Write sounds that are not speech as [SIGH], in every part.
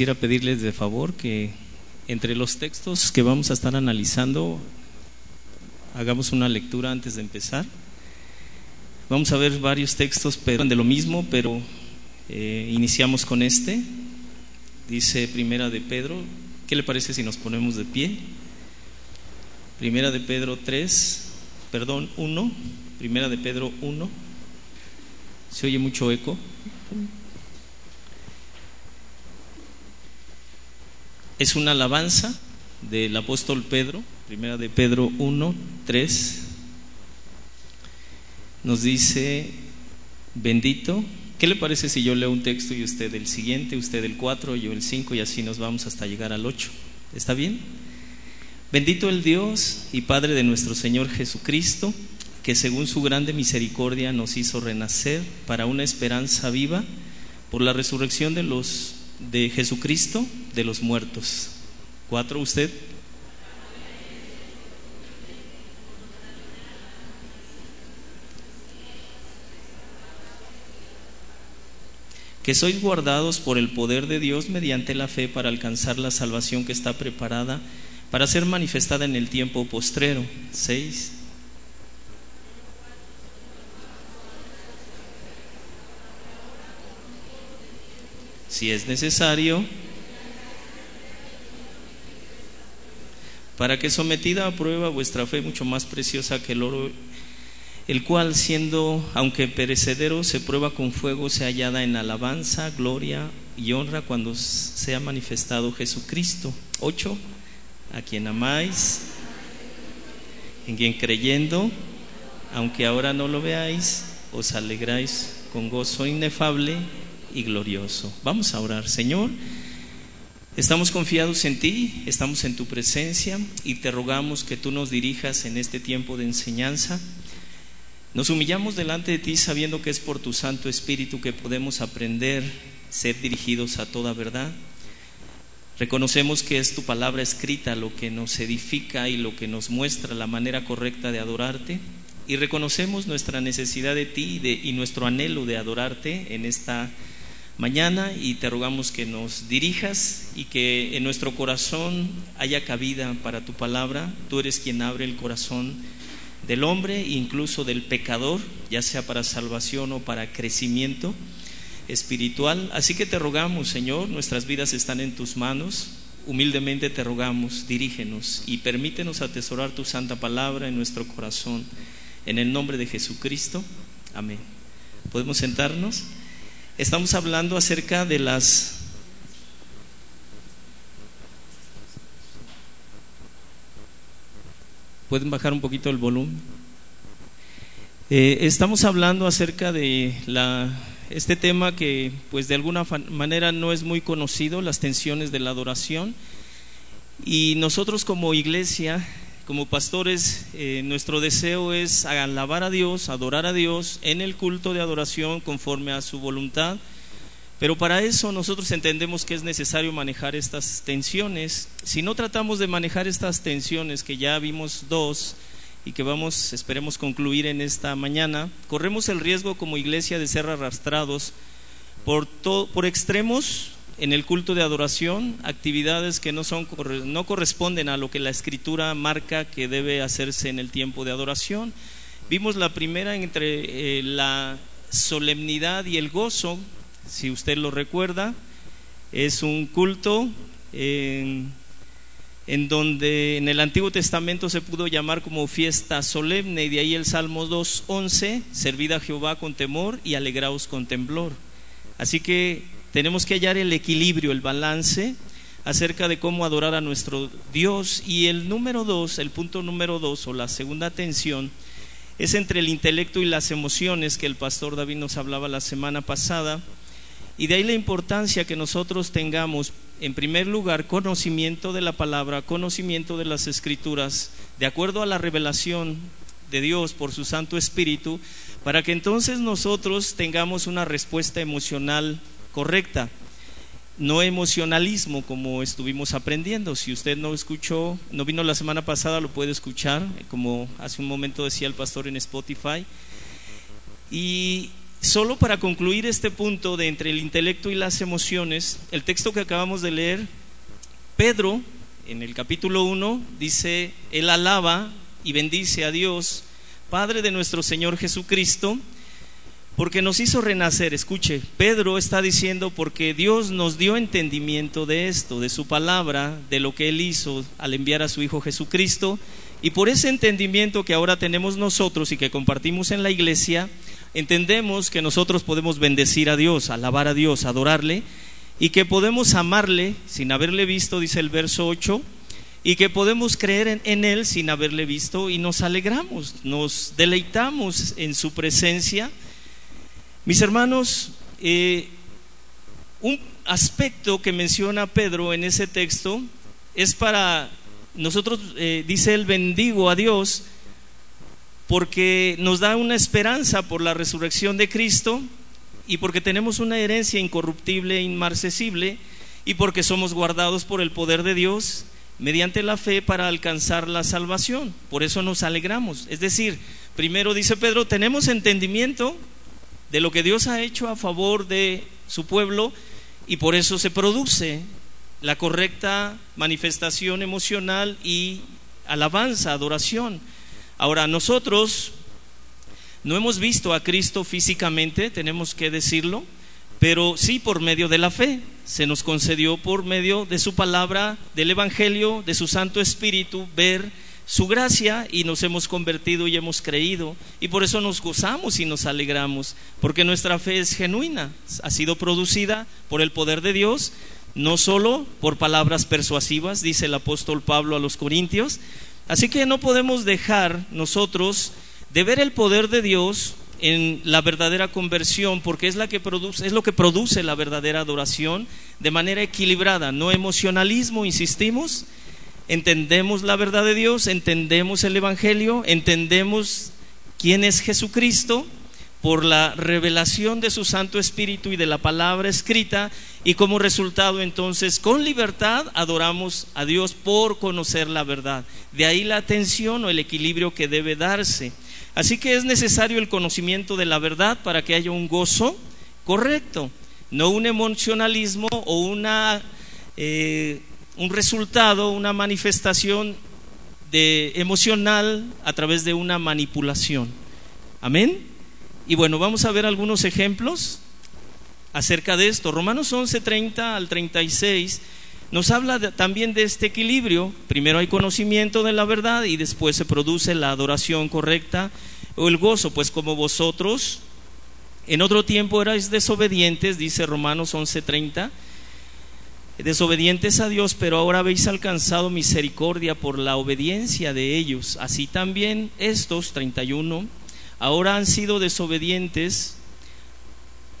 quisiera pedirles de favor que entre los textos que vamos a estar analizando, hagamos una lectura antes de empezar. Vamos a ver varios textos pero de lo mismo, pero eh, iniciamos con este. Dice Primera de Pedro. ¿Qué le parece si nos ponemos de pie? Primera de Pedro 3, perdón, 1. Primera de Pedro 1. Se oye mucho eco. Es una alabanza del apóstol Pedro, primera de Pedro 1, 3. Nos dice, bendito. ¿Qué le parece si yo leo un texto y usted el siguiente, usted el 4, yo el 5 y así nos vamos hasta llegar al 8? ¿Está bien? Bendito el Dios y Padre de nuestro Señor Jesucristo, que según su grande misericordia nos hizo renacer para una esperanza viva por la resurrección de los de Jesucristo de los muertos. Cuatro, usted. que sois guardados por el poder de Dios mediante la fe para alcanzar la salvación que está preparada para ser manifestada en el tiempo postrero. Seis. si es necesario, para que sometida a prueba vuestra fe mucho más preciosa que el oro, el cual siendo, aunque perecedero, se prueba con fuego, se hallada en alabanza, gloria y honra cuando sea manifestado Jesucristo. Ocho, a quien amáis, en quien creyendo, aunque ahora no lo veáis, os alegráis con gozo inefable y glorioso. Vamos a orar, Señor. Estamos confiados en ti, estamos en tu presencia y te rogamos que tú nos dirijas en este tiempo de enseñanza. Nos humillamos delante de ti sabiendo que es por tu Santo Espíritu que podemos aprender, ser dirigidos a toda verdad. Reconocemos que es tu palabra escrita lo que nos edifica y lo que nos muestra la manera correcta de adorarte. Y reconocemos nuestra necesidad de ti y, y nuestro anhelo de adorarte en esta mañana y te rogamos que nos dirijas y que en nuestro corazón haya cabida para tu palabra. Tú eres quien abre el corazón del hombre incluso del pecador, ya sea para salvación o para crecimiento espiritual. Así que te rogamos, Señor, nuestras vidas están en tus manos. Humildemente te rogamos, dirígenos y permítenos atesorar tu santa palabra en nuestro corazón. En el nombre de Jesucristo. Amén. ¿Podemos sentarnos? Estamos hablando acerca de las ¿Pueden bajar un poquito el volumen? Eh, estamos hablando acerca de la, este tema que pues de alguna manera no es muy conocido, las tensiones de la adoración. Y nosotros como iglesia como pastores, eh, nuestro deseo es alabar a Dios, adorar a Dios en el culto de adoración conforme a su voluntad. Pero para eso nosotros entendemos que es necesario manejar estas tensiones. Si no tratamos de manejar estas tensiones, que ya vimos dos y que vamos, esperemos concluir en esta mañana, corremos el riesgo como iglesia de ser arrastrados por, por extremos en el culto de adoración actividades que no, son, no corresponden a lo que la escritura marca que debe hacerse en el tiempo de adoración. Vimos la primera entre eh, la solemnidad y el gozo, si usted lo recuerda, es un culto en, donde en el Antiguo Testamento se pudo llamar como fiesta solemne y de ahí el Salmo 2.11, servid a Jehová con temor y alegraos con temblor. Así que tenemos que hallar el equilibrio, el balance acerca de cómo adorar a nuestro Dios. Y el número dos, el punto número dos o la segunda tensión, es entre el intelecto y las emociones que el pastor David nos hablaba la semana pasada. Y de ahí la importancia que nosotros tengamos, en primer lugar, conocimiento de la palabra, conocimiento de las escrituras, de acuerdo a la revelación de Dios por su Santo Espíritu, para que entonces nosotros tengamos una respuesta emocional correcta. No emocionalismo como estuvimos aprendiendo. Si usted no escuchó, no vino la semana pasada, lo puede escuchar, como hace un momento decía el pastor en Spotify. Y solo para concluir este punto de entre el intelecto y las emociones, el texto que acabamos de leer, Pedro, en el capítulo 1, dice, Él alaba y bendice a Dios, Padre de nuestro Señor Jesucristo, porque nos hizo renacer. Escuche, Pedro está diciendo porque Dios nos dio entendimiento de esto, de su palabra, de lo que Él hizo al enviar a su Hijo Jesucristo, y por ese entendimiento que ahora tenemos nosotros y que compartimos en la iglesia, entendemos que nosotros podemos bendecir a Dios, alabar a Dios, adorarle, y que podemos amarle sin haberle visto, dice el verso 8, y que podemos creer en, Él sin haberle visto y nos alegramos, nos deleitamos en su presencia. Mis hermanos, eh, un aspecto que menciona Pedro en ese texto es para nosotros, eh, dice el bendigo a Dios, porque nos da una esperanza por la resurrección de Cristo y porque tenemos una herencia incorruptible e inmarcesible y porque somos guardados por el poder de Dios mediante la fe para alcanzar la salvación. Por eso nos alegramos. Es decir, primero dice Pedro, tenemos entendimiento de lo que Dios ha hecho a favor de su pueblo y por eso se produce la correcta manifestación emocional y alabanza, adoración. Ahora, nosotros no hemos visto a Cristo físicamente, tenemos que decirlo, pero sí por medio de la fe. Se nos concedió por medio de su palabra, del Evangelio, de su Santo Espíritu, ver su gracia y nos hemos convertido y hemos creído. Y por eso nos gozamos y nos alegramos, porque nuestra fe es genuina, ha sido producida por el poder de Dios, no solo por palabras persuasivas, dice el apóstol Pablo a los Corintios. Así que no podemos dejar nosotros de ver el poder de Dios en la verdadera conversión, porque es, la que produce, es lo que produce la verdadera adoración de manera equilibrada, no emocionalismo, insistimos, entendemos la verdad de Dios, entendemos el Evangelio, entendemos quién es Jesucristo por la revelación de su Santo Espíritu y de la palabra escrita y como resultado entonces con libertad adoramos a Dios por conocer la verdad. De ahí la atención o el equilibrio que debe darse. Así que es necesario el conocimiento de la verdad para que haya un gozo correcto, no un emocionalismo o una, eh, un resultado, una manifestación de emocional a través de una manipulación. Amén. Y bueno, vamos a ver algunos ejemplos acerca de esto. Romanos 11, 30 al 36 nos habla también de este equilibrio. Primero hay conocimiento de la verdad y después se produce la adoración correcta o el gozo, pues como vosotros en otro tiempo erais desobedientes, dice Romanos 11:30, desobedientes a Dios, pero ahora habéis alcanzado misericordia por la obediencia de ellos. Así también estos, 31, ahora han sido desobedientes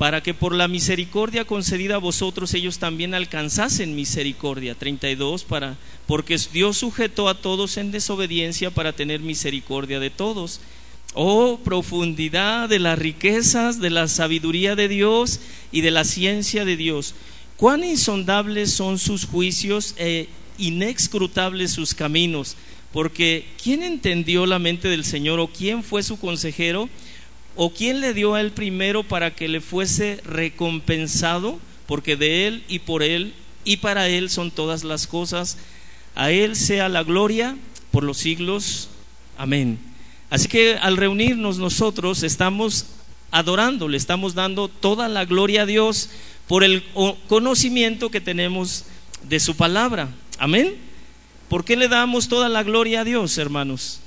para que por la misericordia concedida a vosotros ellos también alcanzasen misericordia. 32, para, porque Dios sujetó a todos en desobediencia para tener misericordia de todos. Oh, profundidad de las riquezas, de la sabiduría de Dios y de la ciencia de Dios. Cuán insondables son sus juicios e inexcrutables sus caminos. Porque ¿quién entendió la mente del Señor o quién fue su consejero? ¿O quién le dio a él primero para que le fuese recompensado? Porque de él y por él y para él son todas las cosas. A él sea la gloria por los siglos. Amén. Así que al reunirnos nosotros estamos adorando, le estamos dando toda la gloria a Dios por el conocimiento que tenemos de su palabra. Amén. ¿Por qué le damos toda la gloria a Dios, hermanos?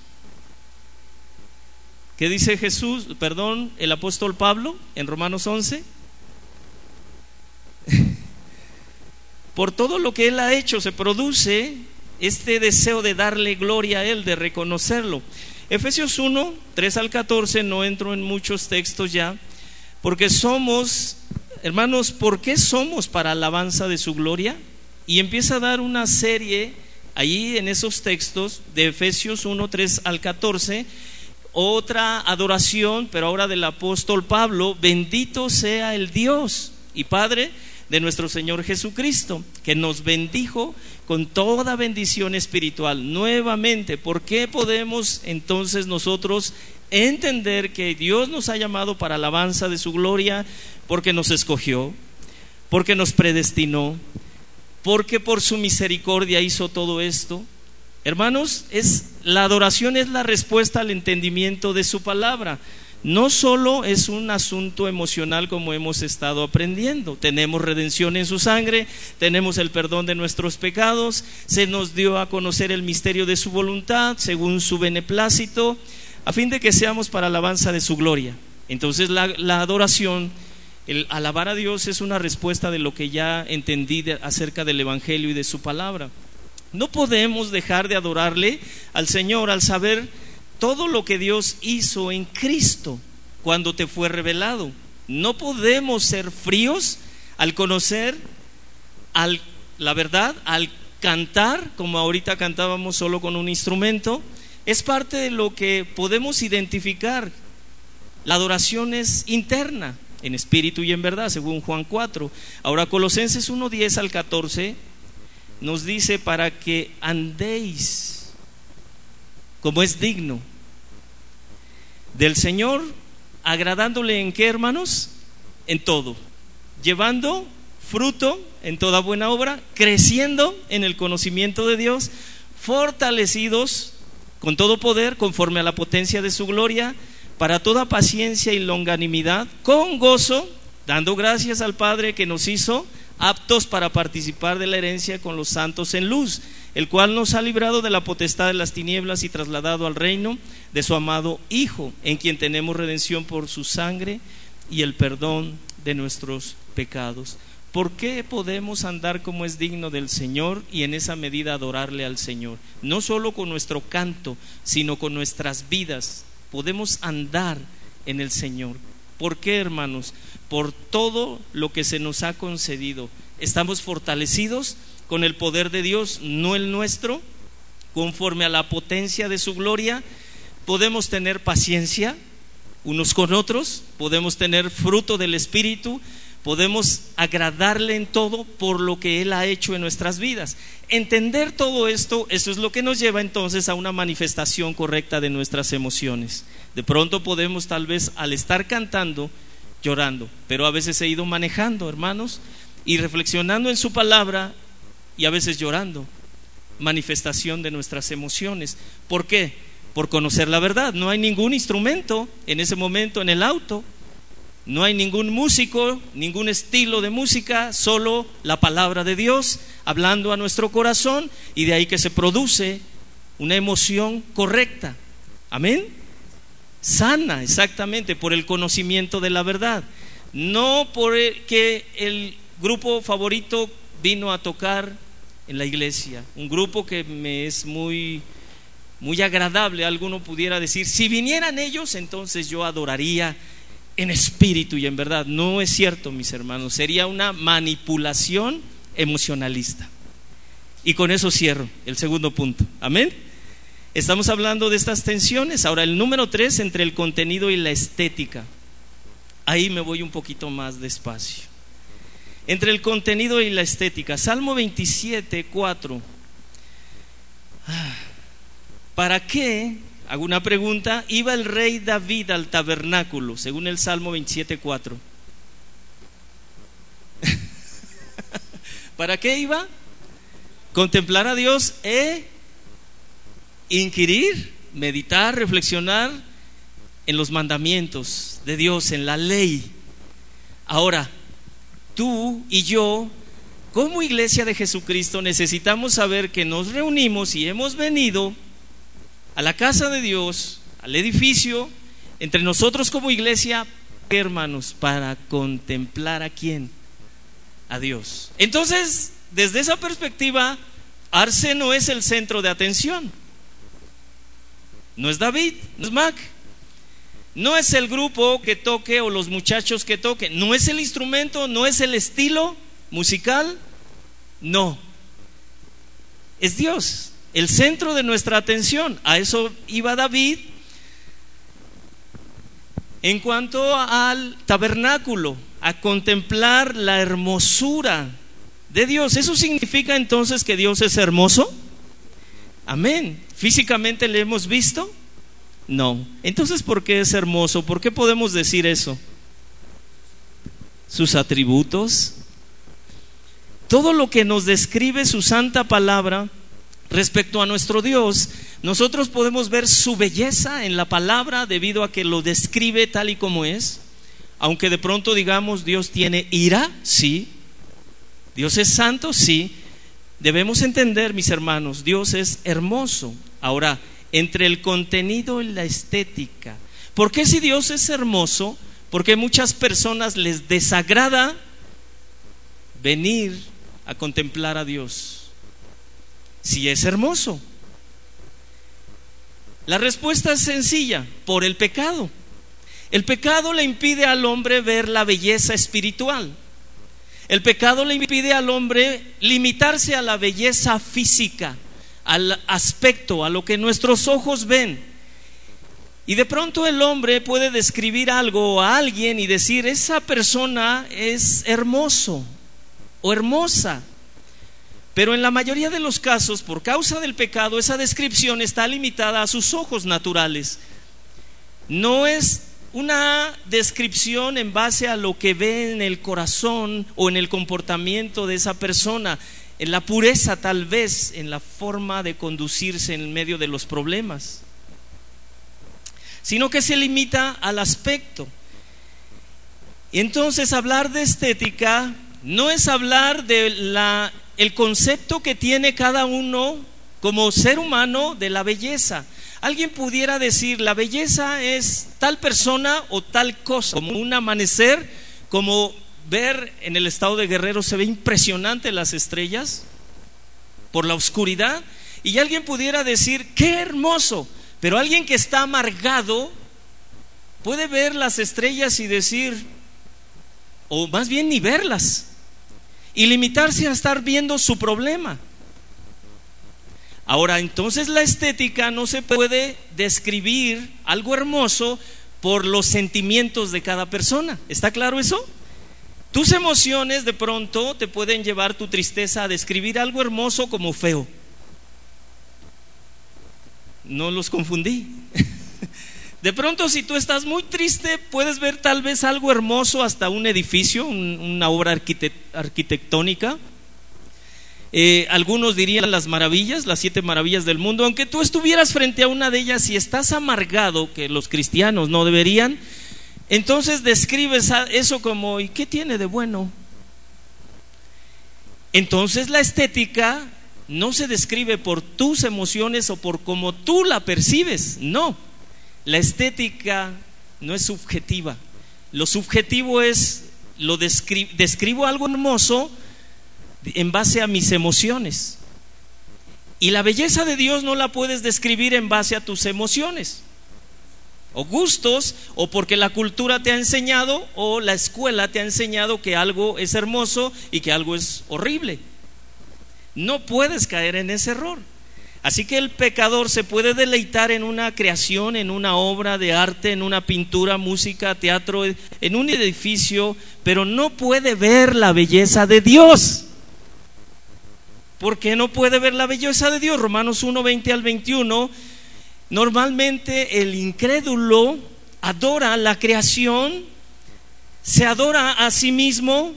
¿Qué dice Jesús, perdón, el apóstol Pablo en Romanos 11? [LAUGHS] Por todo lo que Él ha hecho se produce este deseo de darle gloria a Él, de reconocerlo. Efesios 1, 3 al 14, no entro en muchos textos ya, porque somos, hermanos, ¿por qué somos para alabanza de su gloria? Y empieza a dar una serie allí en esos textos de Efesios 1, 3 al 14 otra adoración, pero ahora del apóstol Pablo, bendito sea el Dios y Padre de nuestro Señor Jesucristo, que nos bendijo con toda bendición espiritual. Nuevamente, ¿por qué podemos entonces nosotros entender que Dios nos ha llamado para alabanza de su gloria? Porque nos escogió, porque nos predestinó, porque por su misericordia hizo todo esto. Hermanos, es la adoración es la respuesta al entendimiento de su palabra. No solo es un asunto emocional como hemos estado aprendiendo. Tenemos redención en su sangre, tenemos el perdón de nuestros pecados, se nos dio a conocer el misterio de su voluntad según su beneplácito, a fin de que seamos para alabanza de su gloria. Entonces la, adoración el alabar a Dios es una respuesta de lo que ya entendí acerca del Evangelio y de su palabra. No podemos dejar de adorarle al Señor al saber todo lo que Dios hizo en Cristo cuando te fue revelado. No podemos ser fríos al conocer al, la verdad, al cantar, como ahorita cantábamos solo con un instrumento, es parte de lo que podemos identificar. La adoración es interna, en espíritu y en verdad, según Juan 4. Ahora Colosenses 1, 10 al 14 nos dice para que andéis como es digno del Señor, agradándole en qué, hermanos? En todo, llevando fruto en toda buena obra, creciendo en el conocimiento de Dios, fortalecidos con todo poder conforme a la potencia de su gloria, para toda paciencia y longanimidad, con gozo, dando gracias al Padre que nos hizo aptos para participar de la herencia con los santos en luz, el cual nos ha librado de la potestad de las tinieblas y trasladado al reino de su amado Hijo, en quien tenemos redención por su sangre y el perdón de nuestros pecados. ¿Por qué podemos andar como es digno del Señor y en esa medida adorarle al Señor? No solo con nuestro canto, sino con nuestras vidas podemos andar en el Señor. ¿Por qué, hermanos? Por todo lo que se nos ha concedido. Estamos fortalecidos con el poder de Dios, no el nuestro, conforme a la potencia de su gloria. Podemos tener paciencia unos con otros, podemos tener fruto del Espíritu, podemos agradarle en todo por lo que Él ha hecho en nuestras vidas. Entender todo esto, eso es lo que nos lleva entonces a una manifestación correcta de nuestras emociones. De pronto podemos tal vez al estar cantando, llorando, pero a veces he ido manejando, hermanos, y reflexionando en su palabra y a veces llorando. Manifestación de nuestras emociones. ¿Por qué? Por conocer la verdad. No hay ningún instrumento en ese momento en el auto no hay ningún músico, ningún estilo de música, solo la palabra de Dios hablando a nuestro corazón y de ahí que se produce una emoción correcta. Amén. Sana, exactamente, por el conocimiento de la verdad. No por que el grupo favorito vino a tocar en la iglesia. Un grupo que me es muy muy agradable, alguno pudiera decir, si vinieran ellos, entonces yo adoraría en espíritu y en verdad. No es cierto, mis hermanos. Sería una manipulación emocionalista. Y con eso cierro el segundo punto. Amén. Estamos hablando de estas tensiones. Ahora, el número tres, entre el contenido y la estética. Ahí me voy un poquito más despacio. Entre el contenido y la estética. Salmo 27, 4. Ah, ¿Para qué Hago una pregunta. ¿Iba el rey David al tabernáculo, según el Salmo 27.4? [LAUGHS] ¿Para qué iba? Contemplar a Dios e inquirir, meditar, reflexionar en los mandamientos de Dios, en la ley. Ahora, tú y yo, como iglesia de Jesucristo, necesitamos saber que nos reunimos y hemos venido a la casa de Dios, al edificio, entre nosotros como iglesia, hermanos, para contemplar a quién? A Dios. Entonces, desde esa perspectiva, Arce no es el centro de atención. No es David, no es Mac. No es el grupo que toque o los muchachos que toquen. No es el instrumento, no es el estilo musical. No. Es Dios el centro de nuestra atención. A eso iba David. En cuanto al tabernáculo, a contemplar la hermosura de Dios. ¿Eso significa entonces que Dios es hermoso? Amén. ¿Físicamente le hemos visto? No. Entonces, ¿por qué es hermoso? ¿Por qué podemos decir eso? Sus atributos. Todo lo que nos describe su santa palabra respecto a nuestro Dios, nosotros podemos ver su belleza en la palabra debido a que lo describe tal y como es. Aunque de pronto digamos Dios tiene ira, sí. Dios es santo, sí. Debemos entender, mis hermanos, Dios es hermoso. Ahora, entre el contenido y la estética. ¿Por qué si Dios es hermoso? Porque muchas personas les desagrada venir a contemplar a Dios. Si es hermoso. La respuesta es sencilla, por el pecado. El pecado le impide al hombre ver la belleza espiritual. El pecado le impide al hombre limitarse a la belleza física, al aspecto, a lo que nuestros ojos ven. Y de pronto el hombre puede describir algo a alguien y decir, esa persona es hermoso o hermosa. Pero en la mayoría de los casos, por causa del pecado, esa descripción está limitada a sus ojos naturales. No es una descripción en base a lo que ve en el corazón o en el comportamiento de esa persona, en la pureza tal vez, en la forma de conducirse en medio de los problemas, sino que se limita al aspecto. Entonces hablar de estética no es hablar de la el concepto que tiene cada uno como ser humano de la belleza, Alguien pudiera decir, la belleza es tal persona o tal cosa, como un amanecer, como ver en el estado de Guerrero se ve impresionante las estrellas por la oscuridad, y alguien pudiera decir, qué hermoso, pero alguien que está amargado puede ver las estrellas y decir, o más bien ni verlas, y limitarse a estar viendo su problema. Ahora, entonces la estética no se puede describir algo hermoso por los sentimientos de cada persona. ¿Está claro eso? Tus emociones de pronto te pueden llevar tu tristeza a describir algo hermoso como feo. No los confundí. [LAUGHS] De pronto, si tú estás muy triste, puedes ver tal vez algo hermoso, hasta un edificio, una obra arquitectónica eh, algunos dirían las maravillas, las siete maravillas del mundo, aunque tú estuvieras frente a una de ellas y estás amargado, que los cristianos no deberían, entonces describes eso como, ¿y qué tiene de bueno? Entonces la estética no se describe por tus emociones o por cómo tú la percibes, no. La estética no es subjetiva. Lo subjetivo es, lo describo algo hermoso, en base a mis emociones. Y la belleza de Dios no la puedes describir en base a tus emociones o gustos o porque la cultura te ha enseñado o la escuela te ha enseñado que algo es hermoso y que algo es horrible. No puedes caer en ese error. Así que el pecador se puede deleitar en una creación, en una obra de arte, en una pintura, música, teatro, en un edificio, pero no puede ver la belleza de Dios. ¿Por qué no puede ver la belleza de Dios? Romanos 1, 20 al 21. Normalmente el incrédulo adora la creación, se adora a sí mismo,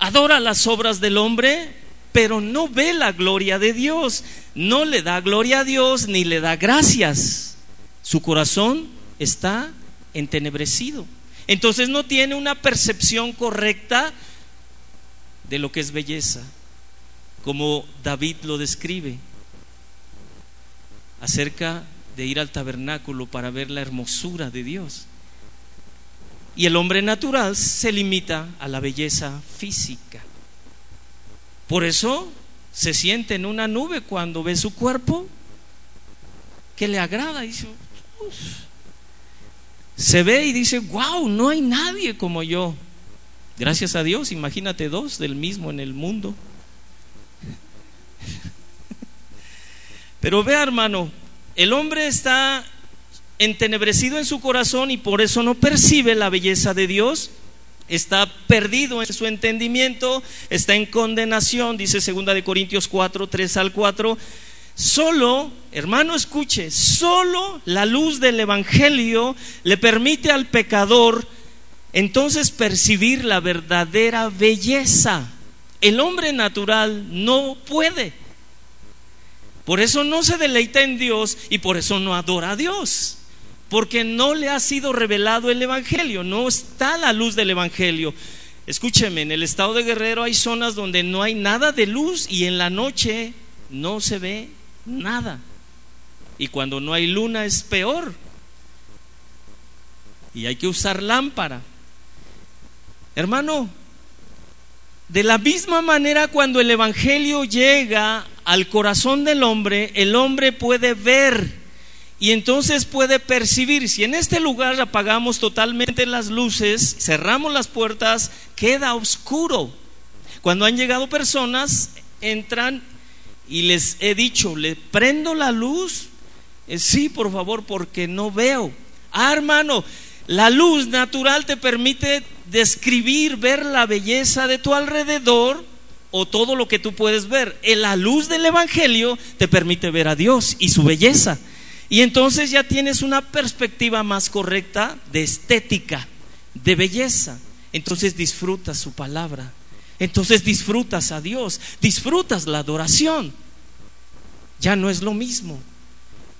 adora las obras del hombre, pero no ve la gloria de Dios, no le da gloria a Dios ni le da gracias. Su corazón está entenebrecido. Entonces no tiene una percepción correcta de lo que es belleza como David lo describe, acerca de ir al tabernáculo para ver la hermosura de Dios. Y el hombre natural se limita a la belleza física. Por eso se siente en una nube cuando ve su cuerpo que le agrada. Y dice, se ve y dice, wow, no hay nadie como yo. Gracias a Dios, imagínate dos del mismo en el mundo. Pero vea, hermano, el hombre está entenebrecido en su corazón y por eso no percibe la belleza de Dios. está perdido en su entendimiento, está en condenación, dice 2 de Corintios 4, 3 al 4. Solo, hermano, escuche, solo la luz del Evangelio le permite al pecador entonces percibir la verdadera belleza. El hombre natural no puede. Por eso no se deleita en Dios y por eso no adora a Dios. Porque no le ha sido revelado el Evangelio, no está la luz del Evangelio. Escúcheme, en el estado de Guerrero hay zonas donde no hay nada de luz y en la noche no se ve nada. Y cuando no hay luna es peor. Y hay que usar lámpara. Hermano, de la misma manera cuando el Evangelio llega al corazón del hombre, el hombre puede ver y entonces puede percibir. Si en este lugar apagamos totalmente las luces, cerramos las puertas, queda oscuro. Cuando han llegado personas, entran y les he dicho, ¿le prendo la luz? Eh, sí, por favor, porque no veo. Ah, hermano, la luz natural te permite describir, ver la belleza de tu alrededor o todo lo que tú puedes ver. En la luz del Evangelio te permite ver a Dios y su belleza. Y entonces ya tienes una perspectiva más correcta de estética, de belleza. Entonces disfrutas su palabra. Entonces disfrutas a Dios, disfrutas la adoración. Ya no es lo mismo.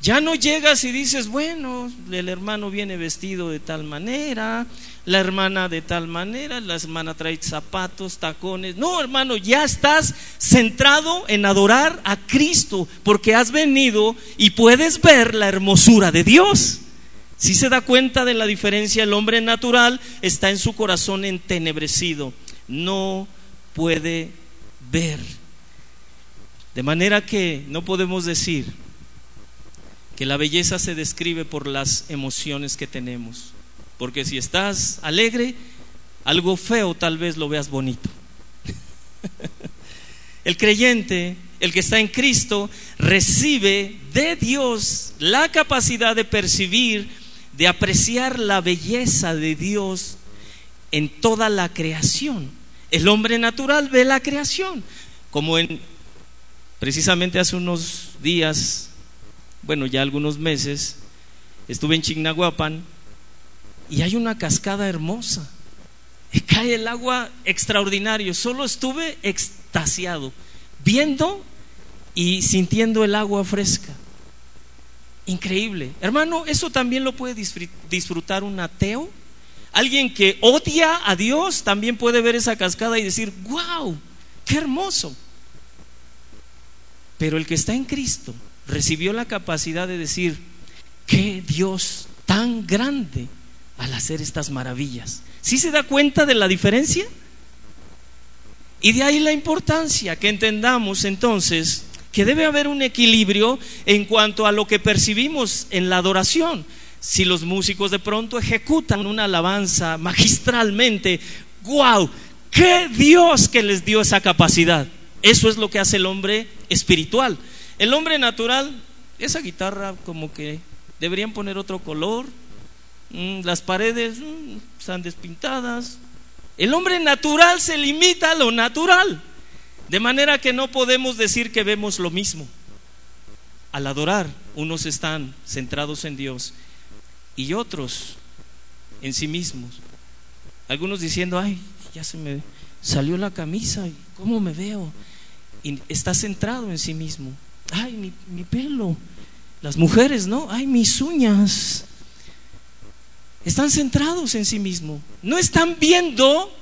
Ya no llegas y dices, bueno, el hermano viene vestido de tal manera, la hermana de tal manera, la hermana trae zapatos, tacones. No, hermano, ya estás centrado en adorar a Cristo porque has venido y puedes ver la hermosura de Dios. Si se da cuenta de la diferencia, el hombre natural está en su corazón entenebrecido. No puede ver. De manera que no podemos decir que la belleza se describe por las emociones que tenemos. Porque si estás alegre, algo feo tal vez lo veas bonito. [LAUGHS] el creyente, el que está en Cristo, recibe de Dios la capacidad de percibir, de apreciar la belleza de Dios en toda la creación. El hombre natural ve la creación, como en precisamente hace unos días, bueno, ya algunos meses, estuve en Chignahuapan y hay una cascada hermosa. Y cae el agua extraordinario. Solo estuve extasiado, viendo y sintiendo el agua fresca. Increíble. Hermano, eso también lo puede disfrutar un ateo Alguien que odia a Dios también puede ver esa cascada y decir, wow, qué hermoso. Pero el que está en Cristo recibió la capacidad de decir, qué Dios tan grande al hacer estas maravillas. ¿Sí se da cuenta de la diferencia? Y de ahí la importancia que entendamos entonces que debe haber un equilibrio en cuanto a lo que percibimos en la adoración si los músicos de pronto ejecutan una alabanza magistralmente, wow, qué Dios que les dio esa capacidad. Eso es lo que hace el hombre espiritual. El hombre natural, esa guitarra como que deberían poner otro color, mm, las paredes mm, están despintadas. El hombre natural se limita a lo natural, de manera que no podemos decir que vemos lo mismo. Al adorar, unos están centrados en Dios y otros en sí mismos. Algunos diciendo, ay, ya se me salió la camisa, ¿cómo me veo? Y está centrado en sí mismo. Ay, mi, pelo. Las mujeres, ¿no? Ay, mis uñas. Están centrados en sí mismo. No están viendo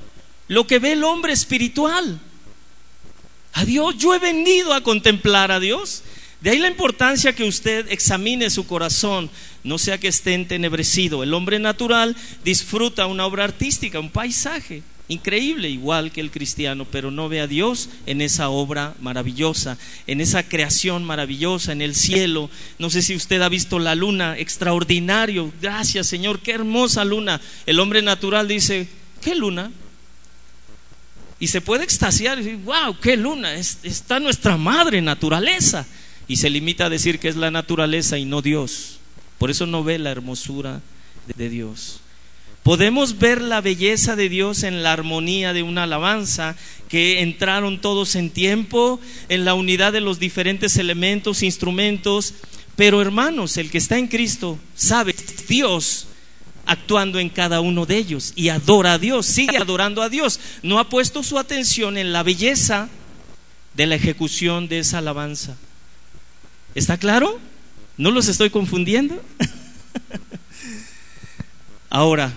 lo que ve el hombre espiritual. A Dios, yo he venido a contemplar a Dios. De ahí la importancia que usted examine su corazón, no sea que esté entenebrecido. El hombre natural disfruta una obra artística, un paisaje increíble, igual que el cristiano, pero no ve a Dios en esa obra maravillosa, en esa creación maravillosa, en el cielo. No sé si usted ha visto la luna, extraordinario. Gracias, Señor, qué hermosa luna. El hombre natural dice, ¿qué luna? Y se puede extasiar y decir, wow, qué luna, está nuestra madre naturaleza y se limita a decir que es la naturaleza y no Dios. Por eso no ve la hermosura de Dios. Podemos ver la belleza de Dios en la armonía de una alabanza, que entraron todos en tiempo, en la unidad de los diferentes elementos, instrumentos. Pero hermanos, el que está en Cristo sabe Dios actuando en cada uno de ellos y adora a Dios, sigue adorando a Dios. No ha puesto su atención en la belleza de la ejecución de esa alabanza. ¿Está claro? ¿No los estoy confundiendo? [LAUGHS] Ahora,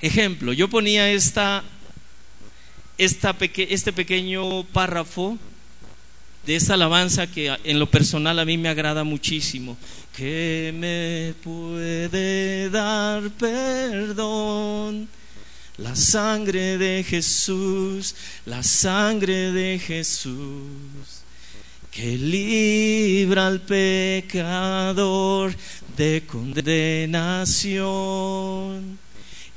ejemplo, yo ponía esta, este pequeño párrafo de esta alabanza que en lo personal a mí me agrada muchísimo. Que me puede dar perdón. La sangre de Jesús, la sangre de Jesús, que libra al pecador de condenación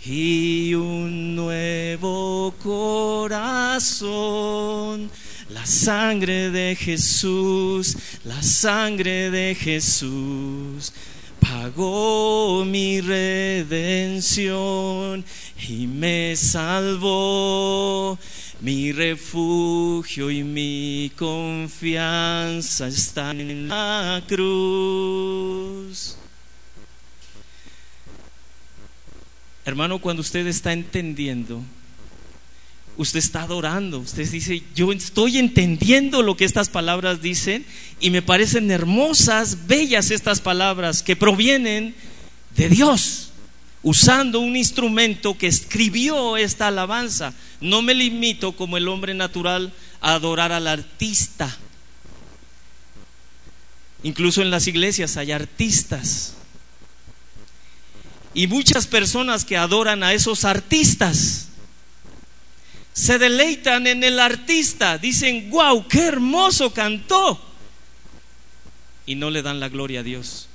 y un nuevo corazón la sangre de Jesús, la sangre de Jesús pagó mi redención y me salvó. Mi refugio y mi confianza están en la cruz. Hermano, cuando usted está entendiendo usted está adorando, usted dice, yo estoy entendiendo lo que estas palabras dicen y me parecen hermosas, bellas estas palabras que provienen de Dios, usando un instrumento que escribió esta alabanza. No me limito como el hombre natural a adorar al artista. Incluso en las iglesias hay artistas. Y muchas personas que adoran a esos artistas se deleitan en el artista, dicen, wow, qué hermoso cantó. Y no le dan la gloria a Dios.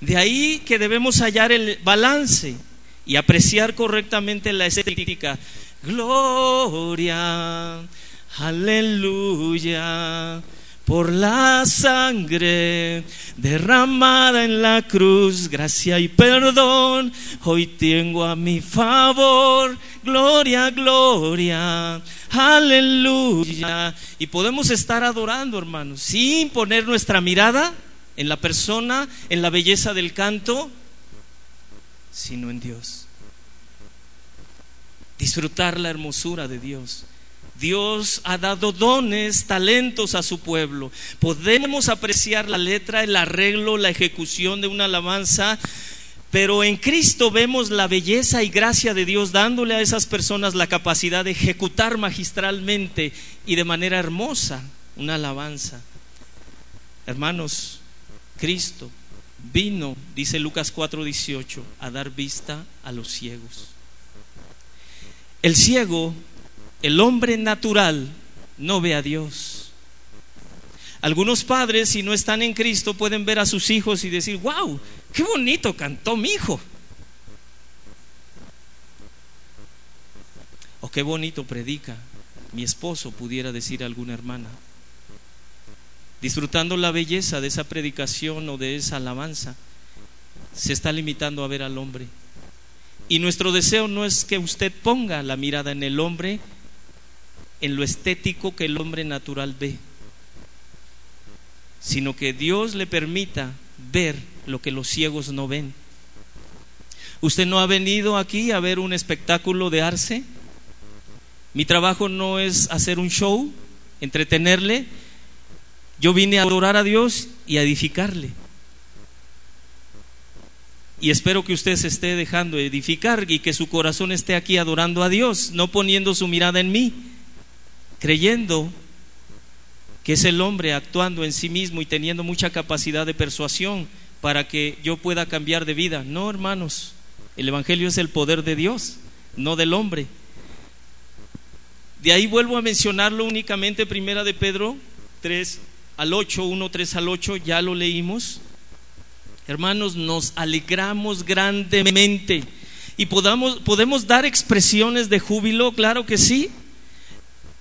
De ahí que debemos hallar el balance y apreciar correctamente la estética. Gloria, aleluya por la sangre derramada en la cruz, gracia y perdón, hoy tengo a mi favor, gloria, gloria, aleluya. Y podemos estar adorando, hermanos, sin poner nuestra mirada en la persona, en la belleza del canto, sino en Dios. Disfrutar la hermosura de Dios. Dios ha dado dones, talentos a su pueblo. Podemos apreciar la letra, el arreglo, la ejecución de una alabanza, pero en Cristo vemos la belleza y gracia de Dios dándole a esas personas la capacidad de ejecutar magistralmente y de manera hermosa una alabanza. Hermanos, Cristo vino, dice Lucas 4:18, a dar vista a los ciegos. El ciego el hombre natural no ve a Dios. Algunos padres, si no están en Cristo, pueden ver a sus hijos y decir, wow, qué bonito cantó mi hijo. O qué bonito predica mi esposo, pudiera decir alguna hermana. Disfrutando la belleza de esa predicación o de esa alabanza, se está limitando a ver al hombre. Y nuestro deseo no es que usted ponga la mirada en el hombre, en lo estético que el hombre natural ve, sino que Dios le permita ver lo que los ciegos no ven. ¿Usted no ha venido aquí a ver un espectáculo de arce? Mi trabajo no es hacer un show, entretenerle. Yo vine a adorar a Dios y a edificarle. Y espero que usted se esté dejando edificar y que su corazón esté aquí adorando a Dios, no poniendo su mirada en mí creyendo que es el hombre actuando en sí mismo y teniendo mucha capacidad de persuasión para que yo pueda cambiar de vida. No, hermanos, el Evangelio es el poder de Dios, no del hombre. De ahí vuelvo a mencionarlo únicamente, primera de Pedro 3 al 8, 1, 3 al 8, ya lo leímos. Hermanos, nos alegramos grandemente y podamos, podemos dar expresiones de júbilo, claro que sí,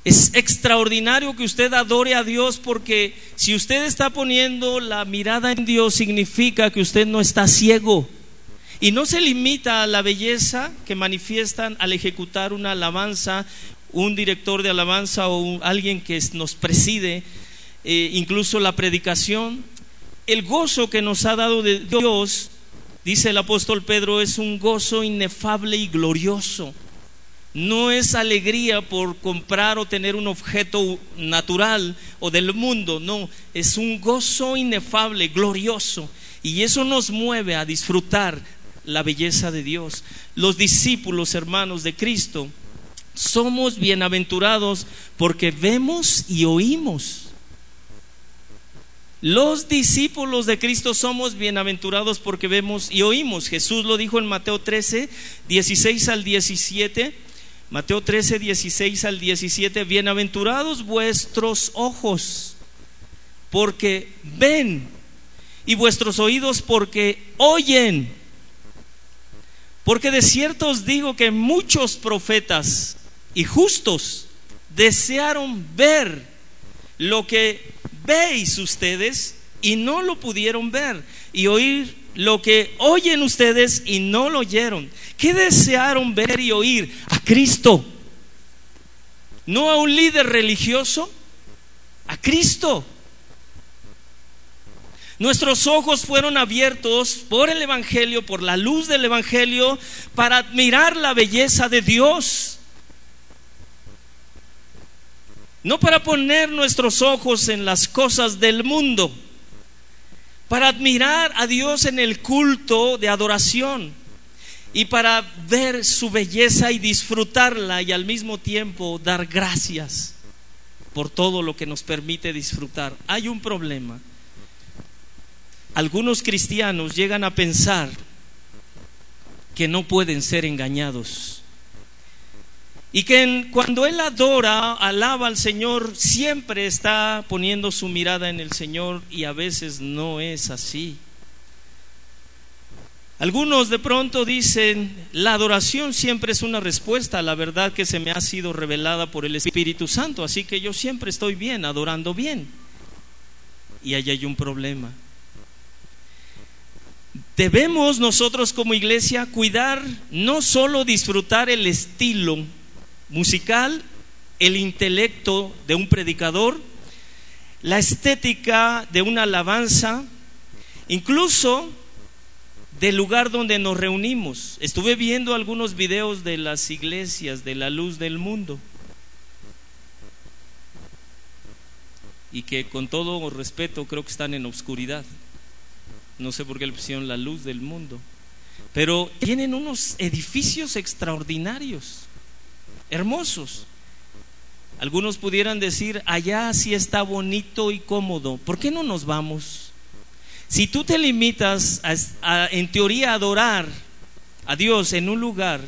es extraordinario que usted adore a Dios porque si usted está poniendo la mirada en Dios significa que usted no está ciego Y no se limita a la belleza que manifiestan al ejecutar una alabanza, un director de alabanza o alguien que nos preside, eh, incluso la predicación. El gozo que nos ha dado de Dios, dice el apóstol Pedro, es un gozo inefable y glorioso. No es alegría por comprar o tener un objeto natural o del mundo, no, es un gozo inefable, glorioso. Y eso nos mueve a disfrutar la belleza de Dios. Los discípulos, hermanos de Cristo, somos bienaventurados porque vemos y oímos. Los discípulos de Cristo somos bienaventurados porque vemos y oímos. Jesús lo dijo en Mateo 13, 16 al 17. Mateo 13, 16 al 17. Bienaventurados vuestros ojos porque ven y vuestros oídos porque oyen. Porque de cierto os digo que muchos profetas y justos desearon ver lo que veis ustedes y no lo pudieron ver, y oír lo que oyen ustedes y no lo oyeron. ¿Qué desearon ver y oír? A Cristo. No a un líder religioso, a Cristo. Nuestros ojos fueron abiertos por el Evangelio, por la luz del Evangelio, para admirar la belleza de Dios. No para poner nuestros ojos en las cosas del mundo, para admirar a Dios en el culto de adoración y para ver su belleza y disfrutarla y al mismo tiempo dar gracias por todo lo que nos permite disfrutar. Hay un problema algunos cristianos llegan a pensar que no pueden ser engañados. Y que cuando él adora, alaba al Señor, siempre está poniendo su mirada en el Señor y a veces no es así. Algunos de pronto dicen, la adoración siempre es una respuesta a la verdad que se me ha sido revelada por el Espíritu Santo, así que yo siempre estoy bien, adorando bien. Y ahí hay un problema. Debemos nosotros como iglesia cuidar, no solo disfrutar el estilo musical, el intelecto de un predicador, la estética de una alabanza, incluso del lugar donde nos reunimos. Estuve viendo algunos videos de las iglesias de la luz del mundo y que con todo respeto creo que están en obscuridad. No sé por qué le pusieron la luz del mundo. Pero tienen unos edificios extraordinarios, hermosos. Algunos pudieran decir, allá sí está bonito y cómodo. ¿Por qué no nos vamos? Si tú te limitas a, en teoría a adorar a Dios en un lugar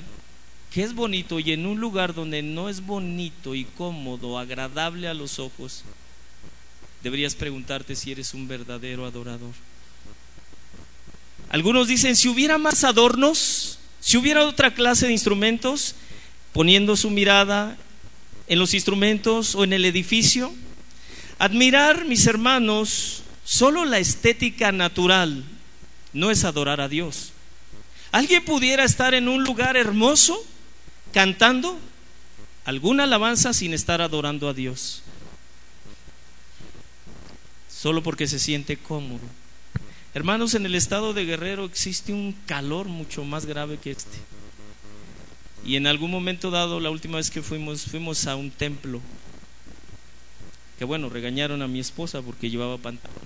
que es bonito y en un lugar donde no es bonito y cómodo, agradable a los ojos, deberías preguntarte si eres un verdadero adorador. Algunos dicen, si hubiera más adornos, si hubiera otra clase de instrumentos, poniendo su mirada en los instrumentos o en el edificio, admirar, mis hermanos, solo la estética natural no es adorar a Dios. ¿Alguien pudiera estar en un lugar hermoso cantando alguna alabanza sin estar adorando a Dios? Solo porque se siente cómodo. Hermanos, en el estado de Guerrero existe un calor mucho más grave que este. Y en algún momento dado, la última vez que fuimos, fuimos a un templo. Que bueno, regañaron a mi esposa porque llevaba pantalón.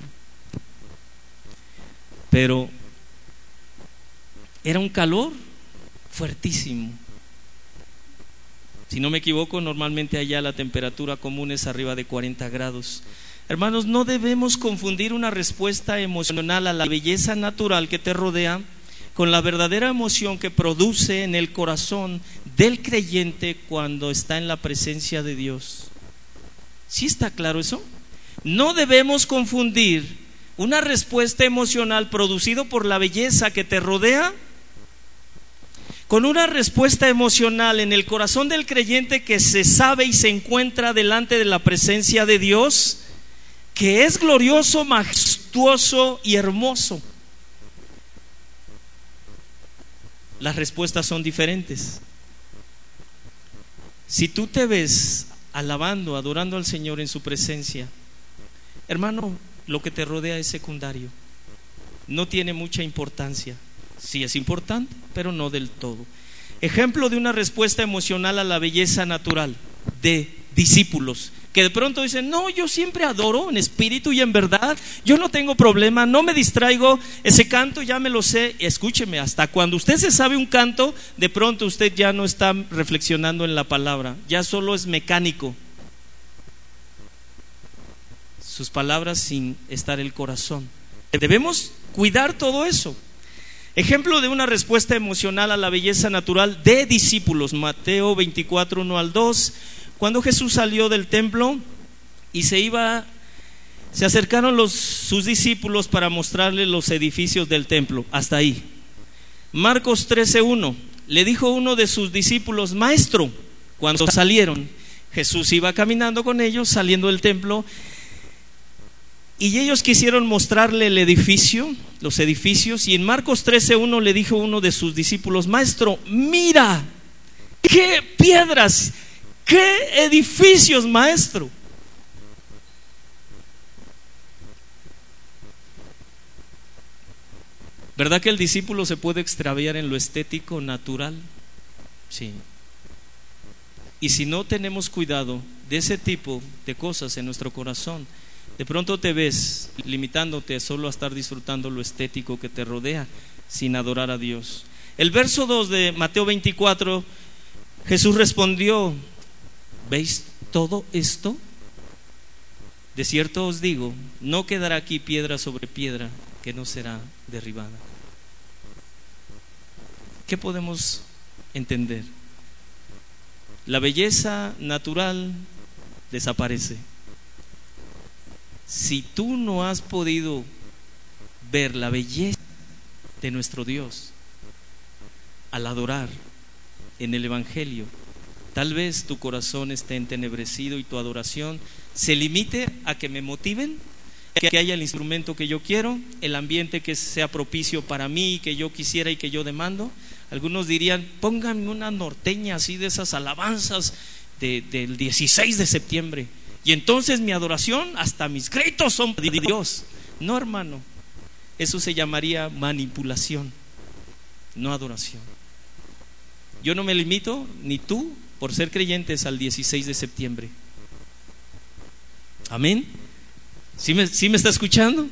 Pero era un calor fuertísimo. Si no me equivoco, normalmente allá la temperatura común es arriba de 40 grados. Hermanos, no debemos confundir una respuesta emocional a la belleza natural que te rodea con la verdadera emoción que produce en el corazón del creyente cuando está en la presencia de Dios. ¿Sí está claro eso? No debemos confundir una respuesta emocional producida por la belleza que te rodea con una respuesta emocional en el corazón del creyente que se sabe y se encuentra delante de la presencia de Dios que es glorioso, majestuoso y hermoso. Las respuestas son diferentes. Si tú te ves alabando, adorando al Señor en su presencia, hermano, lo que te rodea es secundario. No tiene mucha importancia. Sí es importante, pero no del todo. Ejemplo de una respuesta emocional a la belleza natural de discípulos que de pronto dicen, no, yo siempre adoro en espíritu y en verdad, yo no tengo problema, no me distraigo, ese canto ya me lo sé, escúcheme, hasta cuando usted se sabe un canto, de pronto usted ya no está reflexionando en la palabra, ya solo es mecánico. Sus palabras sin estar el corazón. Debemos cuidar todo eso. Ejemplo de una respuesta emocional a la belleza natural de discípulos, Mateo 24, 1 al 2. Cuando Jesús salió del templo y se iba, se acercaron los, sus discípulos para mostrarle los edificios del templo. Hasta ahí. Marcos 13:1. Le dijo uno de sus discípulos, Maestro, cuando salieron, Jesús iba caminando con ellos, saliendo del templo, y ellos quisieron mostrarle el edificio, los edificios, y en Marcos 13:1 le dijo uno de sus discípulos, Maestro, mira, qué piedras ¿Qué edificios, maestro? ¿Verdad que el discípulo se puede extraviar en lo estético natural? Sí. Y si no tenemos cuidado de ese tipo de cosas en nuestro corazón, de pronto te ves limitándote solo a estar disfrutando lo estético que te rodea sin adorar a Dios. El verso 2 de Mateo 24, Jesús respondió, ¿Veis todo esto? De cierto os digo, no quedará aquí piedra sobre piedra que no será derribada. ¿Qué podemos entender? La belleza natural desaparece. Si tú no has podido ver la belleza de nuestro Dios al adorar en el Evangelio, Tal vez tu corazón esté entenebrecido y tu adoración se limite a que me motiven, que haya el instrumento que yo quiero, el ambiente que sea propicio para mí, que yo quisiera y que yo demando. Algunos dirían, pónganme una norteña así de esas alabanzas del 16 de septiembre. Y entonces mi adoración, hasta mis gritos son de Dios. No, hermano, eso se llamaría manipulación, no adoración. Yo no me limito, ni tú, por ser creyentes al 16 de septiembre. Amén. ¿Sí me, me está escuchando?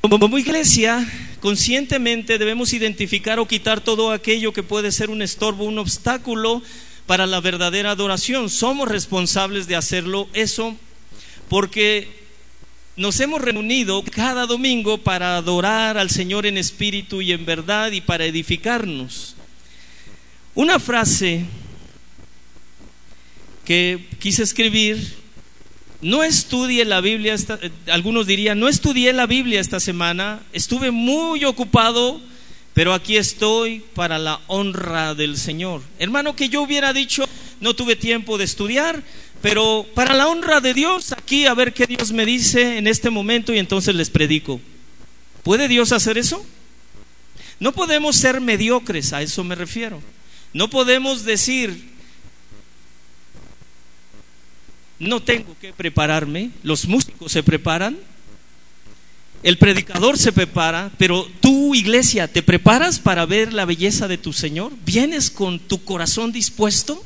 Como iglesia, conscientemente debemos identificar o quitar todo aquello que puede ser un estorbo, un obstáculo para la verdadera adoración. Somos responsables de hacerlo eso porque nos hemos reunido cada domingo para adorar al Señor en espíritu y en verdad y para edificarnos. Una frase que quise escribir, no estudié la Biblia, eh, algunos dirían, no estudié la Biblia esta semana, estuve muy ocupado, pero aquí estoy para la honra del Señor. Hermano, que yo hubiera dicho, no tuve tiempo de estudiar, pero para la honra de Dios, aquí a ver qué Dios me dice en este momento y entonces les predico. ¿Puede Dios hacer eso? No podemos ser mediocres, a eso me refiero. No podemos decir, no tengo que prepararme, los músicos se preparan, el predicador se prepara, pero tú, iglesia, ¿te preparas para ver la belleza de tu Señor? ¿Vienes con tu corazón dispuesto?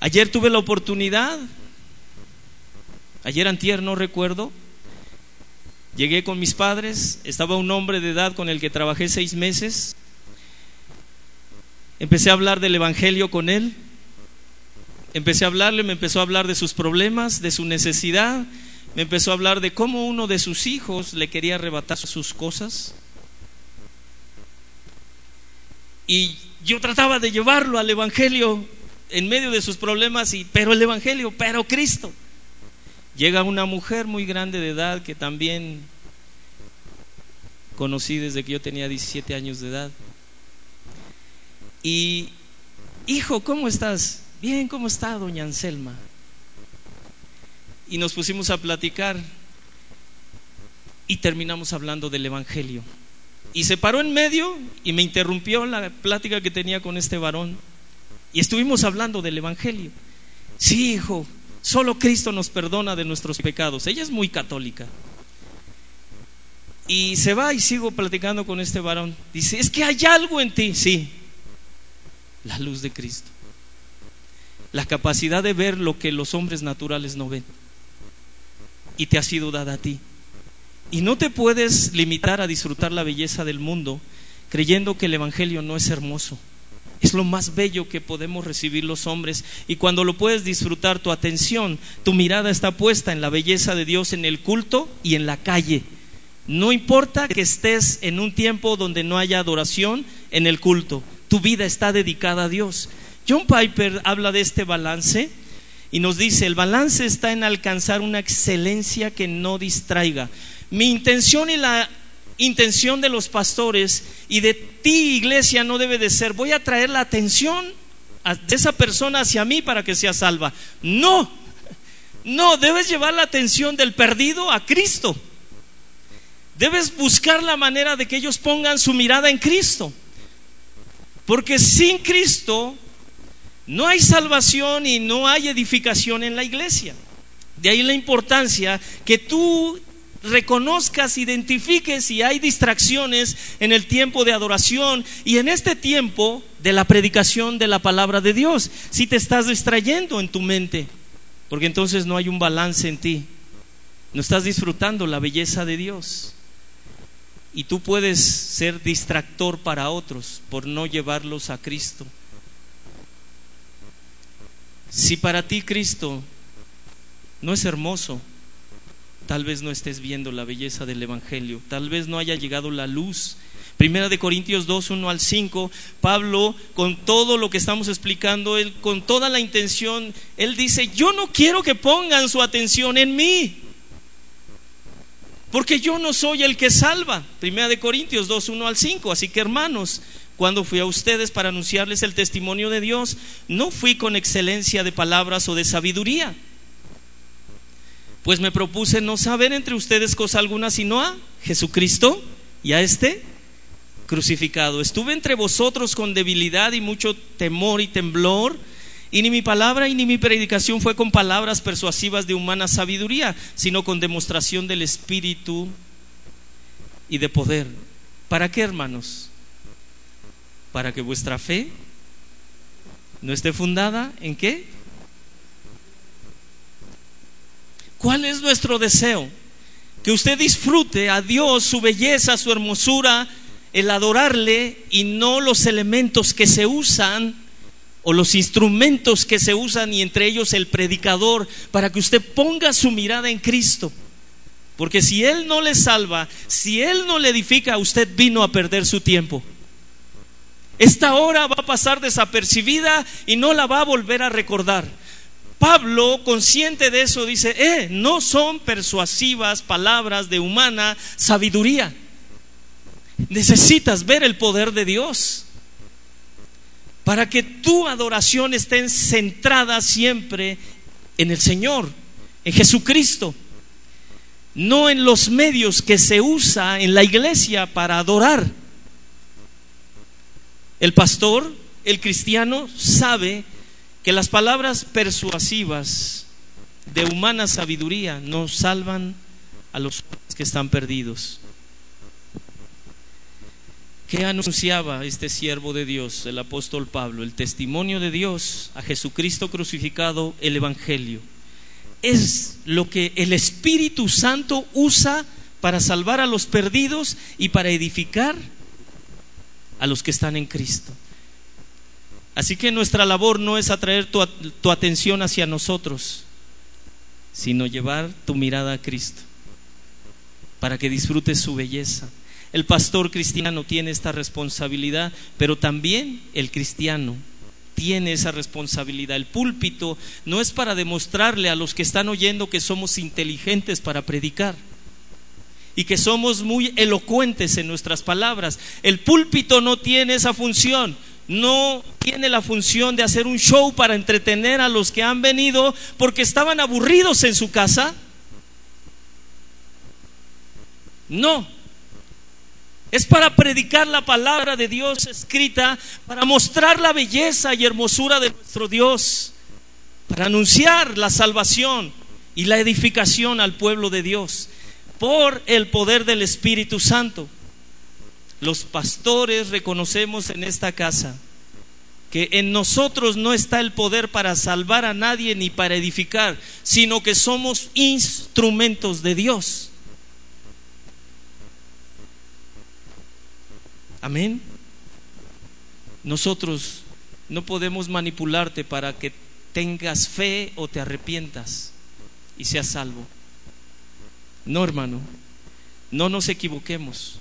Ayer tuve la oportunidad, ayer antier no recuerdo, llegué con mis padres, estaba un hombre de edad con el que trabajé seis meses, empecé a hablar del Evangelio con él, empecé a hablarle, me empezó a hablar de sus problemas, de su necesidad, me empezó a hablar de cómo uno de sus hijos le quería arrebatar sus cosas. Y yo trataba de llevarlo al Evangelio en medio de sus problemas, y, pero el Evangelio, pero Cristo. Llega una mujer muy grande de edad que también conocí desde que yo tenía 17 años de edad. Y, hijo, ¿cómo estás? Bien, ¿cómo está doña Anselma? Y nos pusimos a platicar y terminamos hablando del Evangelio. Y se paró en medio y me interrumpió la plática que tenía con este varón. Y estuvimos hablando del Evangelio. Sí, hijo, solo Cristo nos perdona de nuestros pecados. Ella es muy católica. Y se va y sigo platicando con este varón. Dice, es que hay algo en ti. Sí, la luz de Cristo. La capacidad de ver lo que los hombres naturales no ven. Y te ha sido dada a ti. Y no te puedes limitar a disfrutar la belleza del mundo creyendo que el Evangelio no es hermoso. Es lo más bello que podemos recibir los hombres. Y cuando lo puedes disfrutar, tu atención, tu mirada está puesta en la belleza de Dios en el culto y en la calle. No importa que estés en un tiempo donde no haya adoración en el culto, tu vida está dedicada a Dios. John Piper habla de este balance y nos dice, el balance está en alcanzar una excelencia que no distraiga. Mi intención y la intención de los pastores y de ti, iglesia, no debe de ser, voy a traer la atención de esa persona hacia mí para que sea salva. No, no, debes llevar la atención del perdido a Cristo. Debes buscar la manera de que ellos pongan su mirada en Cristo. Porque sin Cristo no hay salvación y no hay edificación en la iglesia. De ahí la importancia que tú reconozcas, identifiques si hay distracciones en el tiempo de adoración y en este tiempo de la predicación de la palabra de Dios. Si te estás distrayendo en tu mente, porque entonces no hay un balance en ti. No estás disfrutando la belleza de Dios. Y tú puedes ser distractor para otros por no llevarlos a Cristo. Si para ti Cristo no es hermoso, tal vez no estés viendo la belleza del Evangelio, tal vez no haya llegado la luz. Primera de Corintios 2, 1 al 5, Pablo, con todo lo que estamos explicando, él, con toda la intención, él dice, yo no quiero que pongan su atención en mí, porque yo no soy el que salva. Primera de Corintios 2, 1 al 5, así que hermanos, cuando fui a ustedes para anunciarles el testimonio de Dios, no fui con excelencia de palabras o de sabiduría pues me propuse no saber entre ustedes cosa alguna sino a Jesucristo y a este crucificado. Estuve entre vosotros con debilidad y mucho temor y temblor, y ni mi palabra y ni mi predicación fue con palabras persuasivas de humana sabiduría, sino con demostración del Espíritu y de poder. ¿Para qué, hermanos? Para que vuestra fe no esté fundada en qué? ¿Cuál es nuestro deseo? Que usted disfrute a Dios, su belleza, su hermosura, el adorarle y no los elementos que se usan o los instrumentos que se usan y entre ellos el predicador para que usted ponga su mirada en Cristo. Porque si Él no le salva, si Él no le edifica, usted vino a perder su tiempo. Esta hora va a pasar desapercibida y no la va a volver a recordar. Pablo, consciente de eso, dice, eh, no son persuasivas palabras de humana sabiduría. Necesitas ver el poder de Dios para que tu adoración esté centrada siempre en el Señor, en Jesucristo, no en los medios que se usa en la iglesia para adorar. El pastor, el cristiano, sabe que las palabras persuasivas de humana sabiduría no salvan a los que están perdidos. ¿Qué anunciaba este siervo de Dios, el apóstol Pablo? El testimonio de Dios a Jesucristo crucificado, el Evangelio. Es lo que el Espíritu Santo usa para salvar a los perdidos y para edificar a los que están en Cristo. Así que nuestra labor no es atraer tu, atención hacia nosotros, sino llevar tu mirada a Cristo, para que disfrutes su belleza. El pastor cristiano tiene esta responsabilidad, pero también el cristiano tiene esa responsabilidad. El púlpito no es para demostrarle a los que están oyendo que somos inteligentes para predicar y que somos muy elocuentes en nuestras palabras. El púlpito no tiene esa función no tiene la función de hacer un show para entretener a los que han venido porque estaban aburridos en su casa. No. Es para predicar la palabra de Dios escrita, para mostrar la belleza y hermosura de nuestro Dios, para anunciar la salvación y la edificación al pueblo de Dios por el poder del Espíritu Santo. Los pastores reconocemos en esta casa que en nosotros no está el poder para salvar a nadie ni para edificar, sino que somos instrumentos de Dios. Amén. Nosotros no podemos manipularte para que tengas fe o te arrepientas y seas salvo. No, hermano, no nos equivoquemos.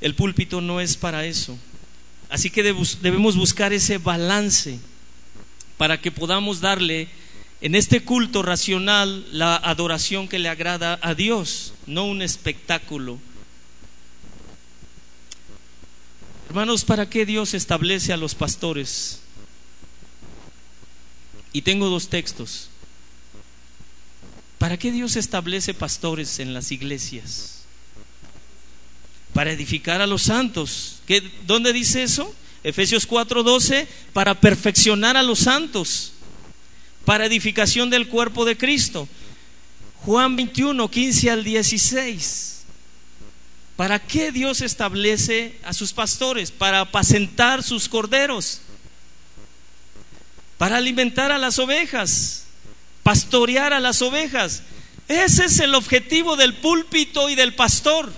El púlpito no es para eso. Así que debemos buscar ese balance para que podamos darle en este culto racional la adoración que le agrada a Dios, no un espectáculo. Hermanos, ¿para qué Dios establece a los pastores? Y tengo dos textos. ¿Para qué Dios establece pastores en las iglesias? para edificar a los santos. ¿Qué, ¿Dónde dice eso? Efesios 4:12, para perfeccionar a los santos, para edificación del cuerpo de Cristo. Juan 21, 15 al 16. ¿Para qué Dios establece a sus pastores? Para apacentar sus corderos, para alimentar a las ovejas, pastorear a las ovejas. Ese es el objetivo del púlpito y del pastor.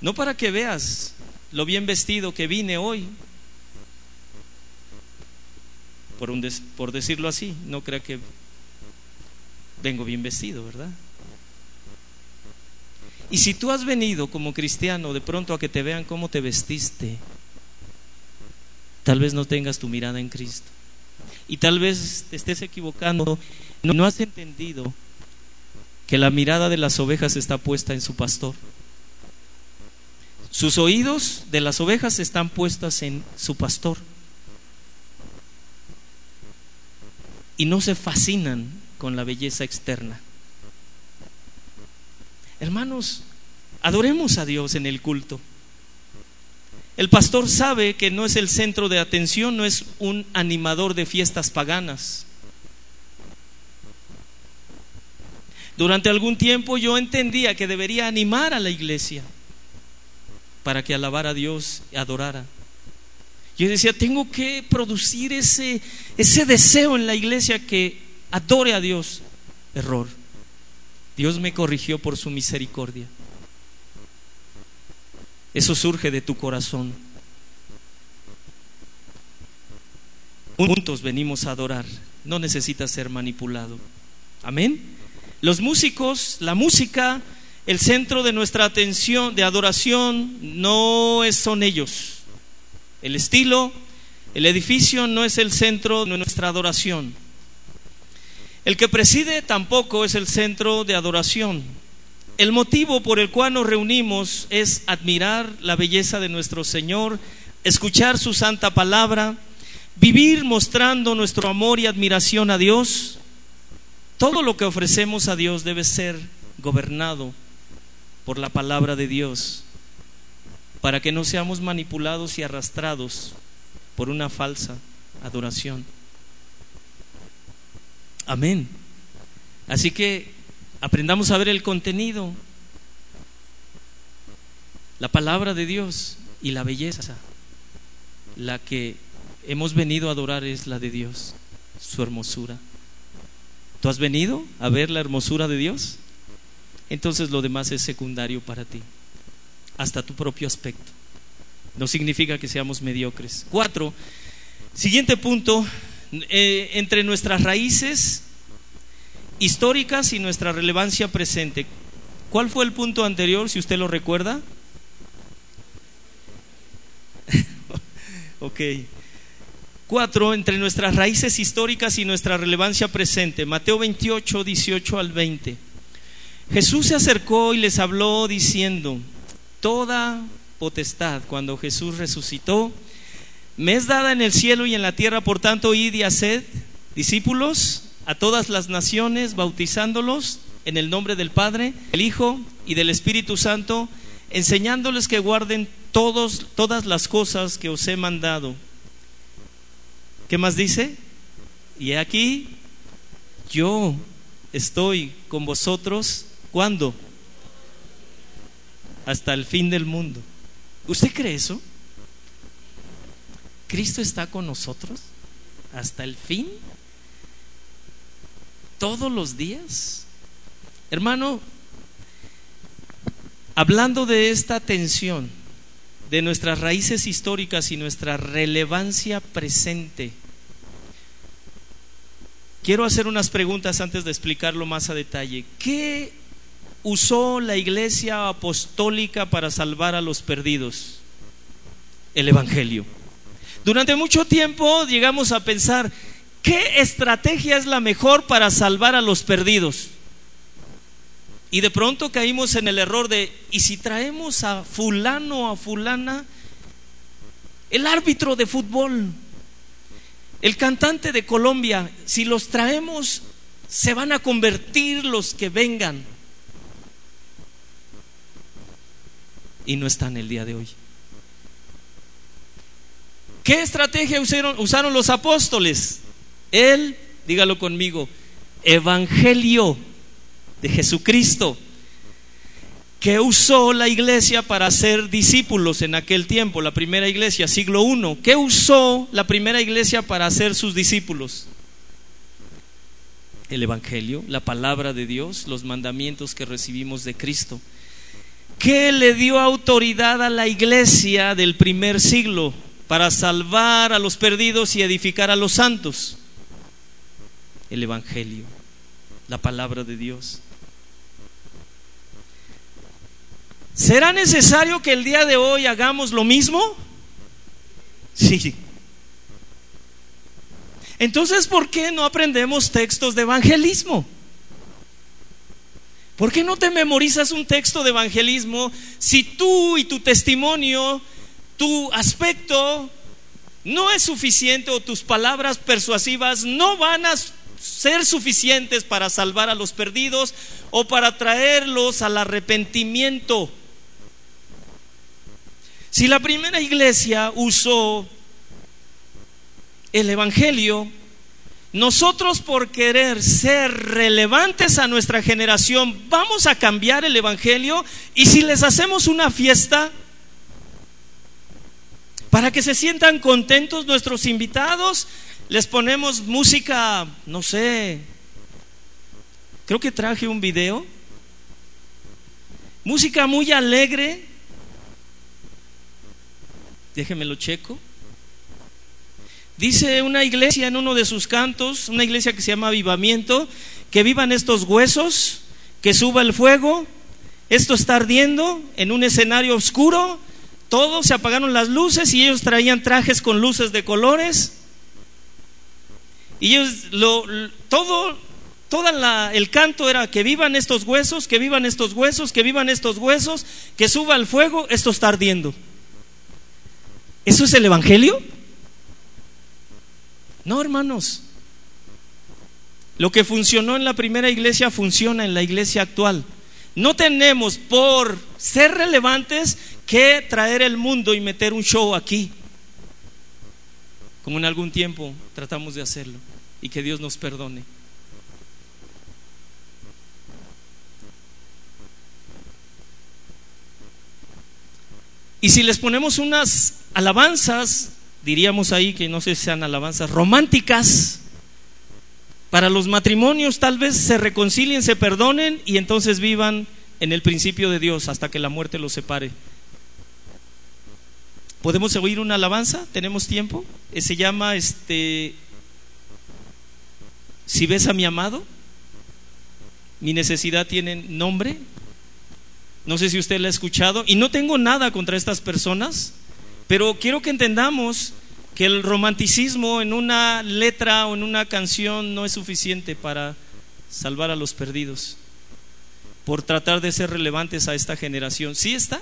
No para que veas lo bien vestido que vine hoy. Por, un por decirlo así, no crea que vengo bien vestido, ¿verdad? Y si tú has venido como cristiano de pronto a que te vean cómo te vestiste, tal vez no tengas tu mirada en Cristo. Y tal vez te estés equivocando, no has entendido que la mirada de las ovejas está puesta en su pastor. Sus oídos de las ovejas están puestas en su pastor. Y no se fascinan con la belleza externa. Hermanos, adoremos a Dios en el culto. El pastor sabe que no es el centro de atención, no es un animador de fiestas paganas. Durante algún tiempo yo entendía que debería animar a la iglesia para que alabara a Dios y adorara. Yo decía, tengo que producir ese, ese deseo en la iglesia que adore a Dios. Error. Dios me corrigió por su misericordia. Eso surge de tu corazón. Juntos venimos a adorar. No necesitas ser manipulado. Amén. Los músicos, la música el centro de nuestra atención, de adoración, no son ellos. El estilo, el edificio no es el centro de nuestra adoración. El que preside tampoco es el centro de adoración. El motivo por el cual nos reunimos es admirar la belleza de nuestro Señor, escuchar su santa palabra, vivir mostrando nuestro amor y admiración a Dios. Todo lo que ofrecemos a Dios debe ser gobernado por la palabra de Dios, para que no seamos manipulados y arrastrados por una falsa adoración. Amén. Así que aprendamos a ver el contenido, la palabra de Dios y la belleza. La que hemos venido a adorar es la de Dios, su hermosura. ¿Tú has venido a ver la hermosura de Dios? entonces lo demás es secundario para ti, hasta tu propio aspecto. No significa que seamos mediocres. Cuatro, siguiente punto, eh, entre nuestras raíces históricas y nuestra relevancia presente. ¿Cuál fue el punto anterior, si usted lo recuerda? [LAUGHS] ok. Cuatro, entre nuestras raíces históricas y nuestra relevancia presente. Mateo 28, 18 al 20. Jesús se acercó y les habló diciendo, toda potestad, cuando Jesús resucitó, me es dada en el cielo y en la tierra, por tanto, id y haced discípulos a todas las naciones, bautizándolos en el nombre del Padre, el Hijo y del Espíritu Santo, enseñándoles que guarden todos, todas las cosas que os he mandado. ¿Qué más dice? Y aquí yo estoy con vosotros, ¿cuándo? Hasta el fin del mundo. ¿Usted cree eso? ¿Cristo está con nosotros hasta el fin? ¿Todos los días? Hermano, hablando de esta tensión, de nuestras raíces históricas y nuestra relevancia presente, quiero hacer unas preguntas antes de explicarlo más a detalle. ¿Qué usó la iglesia apostólica para salvar a los perdidos? El Evangelio. Durante mucho tiempo llegamos a pensar, ¿qué estrategia es la mejor para salvar a los perdidos? Y de pronto caímos en el error de, ¿y si traemos a fulano o a fulana? El árbitro de fútbol, el cantante de Colombia, si los traemos, se van a convertir los que vengan. Y no están el día de hoy. ¿Qué estrategia usaron, usaron los apóstoles? Él, dígalo conmigo, evangelio de Jesucristo, que usó la iglesia para ser discípulos en aquel tiempo, la primera iglesia, siglo I. ¿Qué usó la primera iglesia para hacer sus discípulos? El Evangelio, la palabra de Dios, los mandamientos que recibimos de Cristo. ¿Qué le dio autoridad a la iglesia del primer siglo para salvar a los perdidos y edificar a los santos? El Evangelio, la palabra de Dios. ¿Será necesario que el día de hoy hagamos lo mismo? Sí. Entonces, ¿por qué no aprendemos textos de evangelismo? ¿Por qué no te memorizas un texto de evangelismo si tú y tu testimonio, tu aspecto no es suficiente o tus palabras persuasivas no van a ser suficientes para salvar a los perdidos o para traerlos al arrepentimiento? Si la primera iglesia usó el Evangelio, nosotros por querer ser relevantes a nuestra generación, vamos a cambiar el Evangelio y si les hacemos una fiesta para que se sientan contentos nuestros invitados, les ponemos música, no sé, creo que traje un video, música muy alegre, déjeme lo checo. Dice una iglesia en uno de sus cantos, una iglesia que se llama Avivamiento, que vivan estos huesos, que suba el fuego, esto está ardiendo en un escenario oscuro, todos se apagaron las luces y ellos traían trajes con luces de colores. Y ellos lo, todo toda el canto era que vivan estos huesos, que vivan estos huesos, que vivan estos huesos, que suba el fuego, esto está ardiendo. ¿Eso es el Evangelio? No, hermanos. Lo que funcionó en la primera iglesia funciona en la iglesia actual. No tenemos por ser relevantes que traer el mundo y meter un show aquí, como en algún tiempo tratamos de hacerlo, y que Dios nos perdone. Y si les ponemos unas alabanzas, diríamos ahí que no sé si sean alabanzas románticas, para los matrimonios tal vez se reconcilien, se perdonen y entonces vivan en el principio de Dios hasta que la muerte los separe. ¿Podemos oír una alabanza? ¿Tenemos tiempo? Eh, se llama este Si ves a mi amado, mi necesidad tiene nombre, no sé si usted la ha escuchado. Y no tengo nada contra estas personas, pero quiero que entendamos que el romanticismo en una letra o en una canción no es suficiente para salvar a los perdidos, por tratar de ser relevantes a esta generación. ¿Sí está?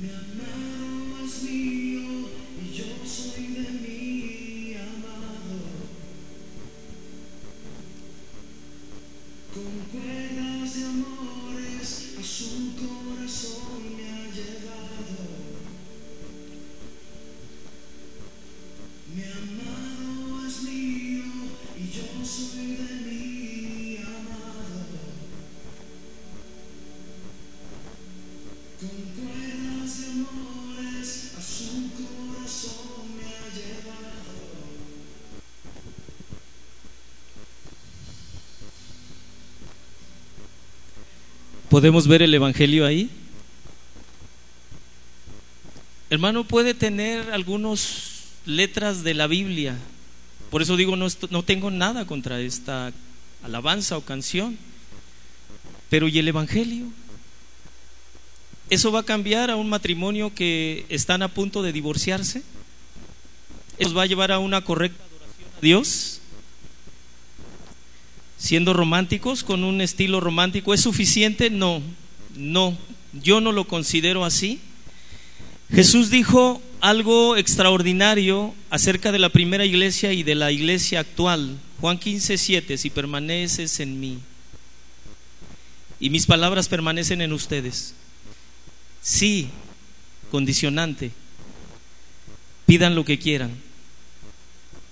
Yeah. ¿Podemos ver el Evangelio ahí? Hermano, puede tener algunas letras de la Biblia. Por eso digo, no, no tengo nada contra esta alabanza o canción. Pero ¿y el Evangelio? ¿Eso va a cambiar a un matrimonio que están a punto de divorciarse? ¿Eso va a llevar a una correcta adoración a Dios? Siendo románticos, con un estilo romántico, ¿es suficiente? No, no, yo no lo considero así. Jesús dijo algo extraordinario acerca de la primera iglesia y de la iglesia actual. Juan 15, 7, si permaneces en mí y mis palabras permanecen en ustedes. Sí, condicionante, pidan lo que quieran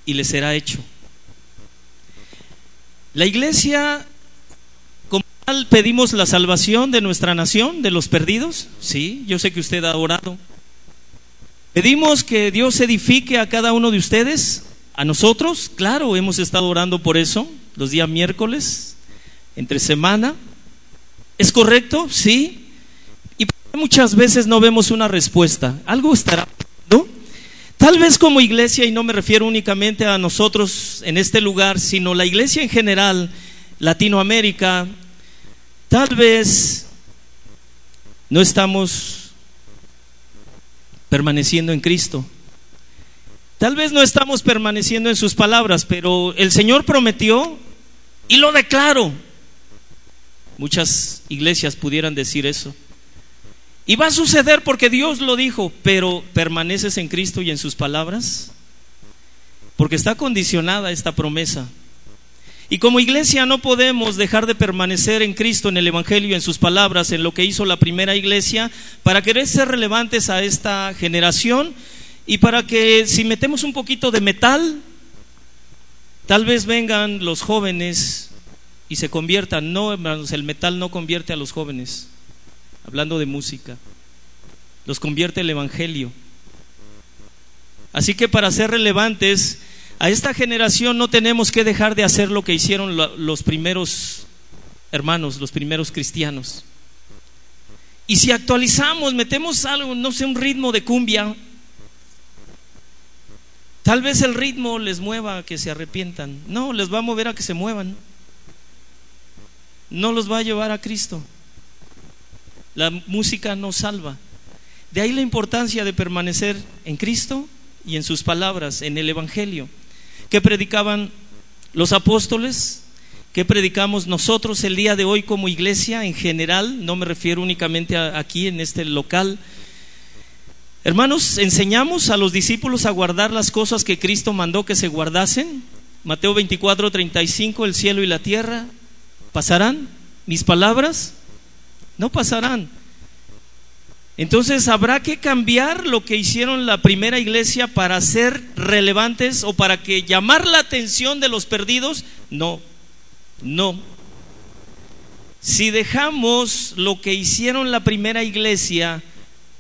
y les será hecho. La iglesia, como tal, pedimos la salvación de nuestra nación, de los perdidos. Sí, yo sé que usted ha orado. Pedimos que Dios edifique a cada uno de ustedes, a nosotros, claro, hemos estado orando por eso, los días miércoles, entre semana. ¿Es correcto? Sí. Y muchas veces no vemos una respuesta. Algo estará, ¿no? Tal vez como iglesia, y no me refiero únicamente a nosotros en este lugar, sino la iglesia en general, Latinoamérica, tal vez no estamos permaneciendo en Cristo. Tal vez no estamos permaneciendo en sus palabras, pero el Señor prometió y lo declaro. Muchas iglesias pudieran decir eso. Y va a suceder porque Dios lo dijo, pero ¿permaneces en Cristo y en sus palabras? Porque está condicionada esta promesa. Y como iglesia no podemos dejar de permanecer en Cristo, en el Evangelio, en sus palabras, en lo que hizo la primera iglesia, para querer ser relevantes a esta generación y para que si metemos un poquito de metal, tal vez vengan los jóvenes y se conviertan. No, hermanos, el metal no convierte a los jóvenes hablando de música. Los convierte el Evangelio. Así que para ser relevantes a esta generación no tenemos que dejar de hacer lo que hicieron los primeros hermanos, los primeros cristianos. Y si actualizamos, metemos algo, no sé, un ritmo de cumbia, tal vez el ritmo les mueva a que se arrepientan. No, les va a mover a que se muevan. No los va a llevar a Cristo. La música no salva. De ahí la importancia de permanecer en Cristo y en sus palabras, en el Evangelio. ¿Qué predicaban los apóstoles? ¿Qué predicamos nosotros el día de hoy como iglesia en general? No me refiero únicamente aquí en este local. Hermanos, enseñamos a los discípulos a guardar las cosas que Cristo mandó que se guardasen. Mateo 24, 35, el cielo y la tierra pasarán. Mis palabras no pasarán. Entonces habrá que cambiar lo que hicieron la primera iglesia para ser relevantes o para que llamar la atención de los perdidos. No, no. Si dejamos lo que hicieron la primera iglesia,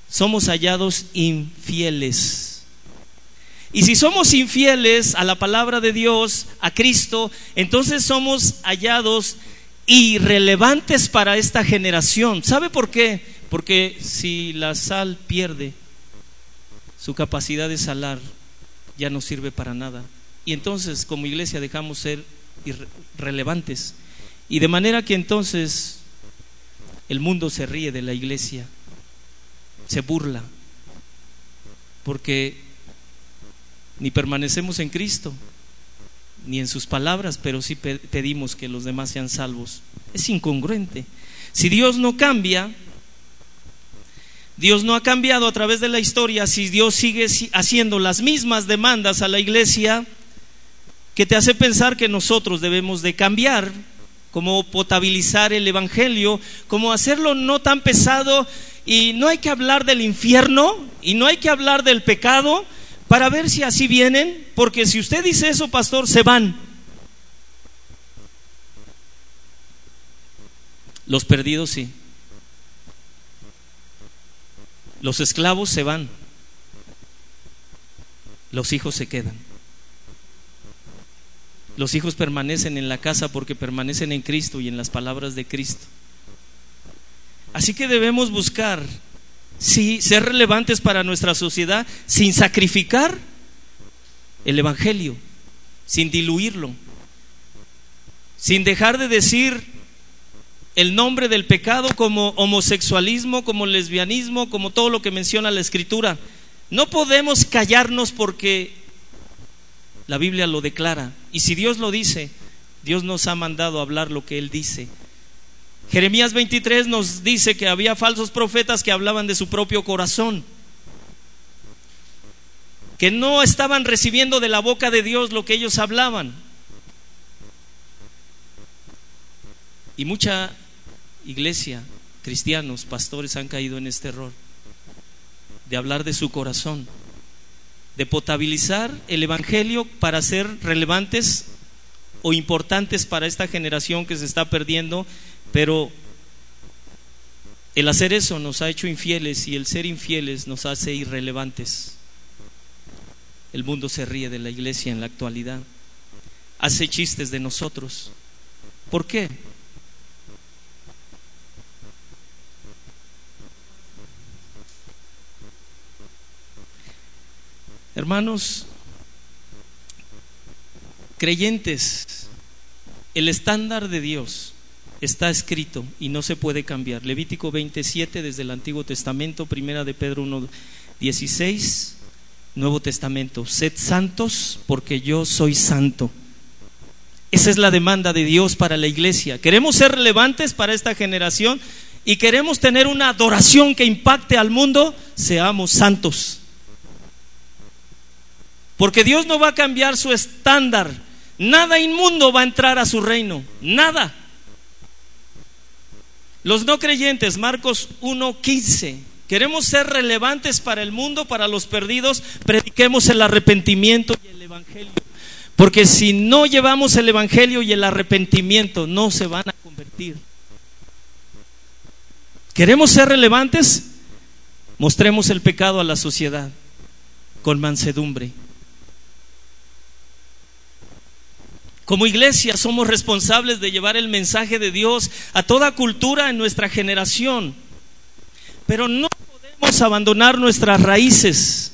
somos hallados infieles. Y si somos infieles a la palabra de Dios, a Cristo, entonces somos hallados irrelevantes para esta generación. ¿Sabe por qué? Porque si la sal pierde su capacidad de salar, ya no sirve para nada. Y entonces como iglesia dejamos ser irrelevantes. Y de manera que entonces el mundo se ríe de la iglesia, se burla, porque ni permanecemos en Cristo, ni en sus palabras, pero sí pedimos que los demás sean salvos. Es incongruente. Si Dios no cambia, Dios no ha cambiado a través de la historia, si Dios sigue haciendo las mismas demandas a la iglesia, que te hace pensar que nosotros debemos de cambiar, como potabilizar el Evangelio, como hacerlo no tan pesado y no hay que hablar del infierno y no hay que hablar del pecado, para ver si así vienen, porque si usted dice eso, pastor, se van. Los perdidos sí. Los esclavos se van. Los hijos se quedan. Los hijos permanecen en la casa porque permanecen en Cristo y en las palabras de Cristo. Así que debemos buscar sí, ser relevantes para nuestra sociedad sin sacrificar el Evangelio, sin diluirlo, sin dejar de decir el nombre del pecado como homosexualismo, como lesbianismo, como todo lo que menciona la Escritura. No podemos callarnos porque la Biblia lo declara. Y si Dios lo dice, Dios nos ha mandado a hablar lo que Él dice. Jeremías 23 nos dice que había falsos profetas que hablaban de su propio corazón, que no estaban recibiendo de la boca de Dios lo que ellos hablaban. Y mucha iglesia, cristianos, pastores han caído en este error de hablar de su corazón, de potabilizar el Evangelio para ser relevantes o importantes para esta generación que se está perdiendo pero el hacer eso nos ha hecho infieles y el ser infieles nos hace irrelevantes. El mundo se ríe de la iglesia en la actualidad. Hace chistes de nosotros. ¿Por qué? Hermanos, creyentes, el estándar de Dios está escrito y no se puede cambiar. Levítico 27 desde el Antiguo Testamento, Primera de Pedro 1, 16, Nuevo Testamento. Sed santos porque yo soy santo. Esa es la demanda de Dios para la iglesia. Queremos ser relevantes para esta generación y queremos tener una adoración que impacte al mundo, seamos santos. Porque Dios no va a cambiar su estándar. Nada inmundo va a entrar a su reino. Nada. Los no creyentes, Marcos 1:15. Queremos ser relevantes para el mundo, para los perdidos, prediquemos el arrepentimiento y el evangelio. Porque si no llevamos el evangelio y el arrepentimiento, no se van a convertir. ¿Queremos ser relevantes? Mostremos el pecado a la sociedad con mansedumbre. Como iglesia somos responsables de llevar el mensaje de Dios a toda cultura en nuestra generación. Pero no podemos abandonar nuestras raíces.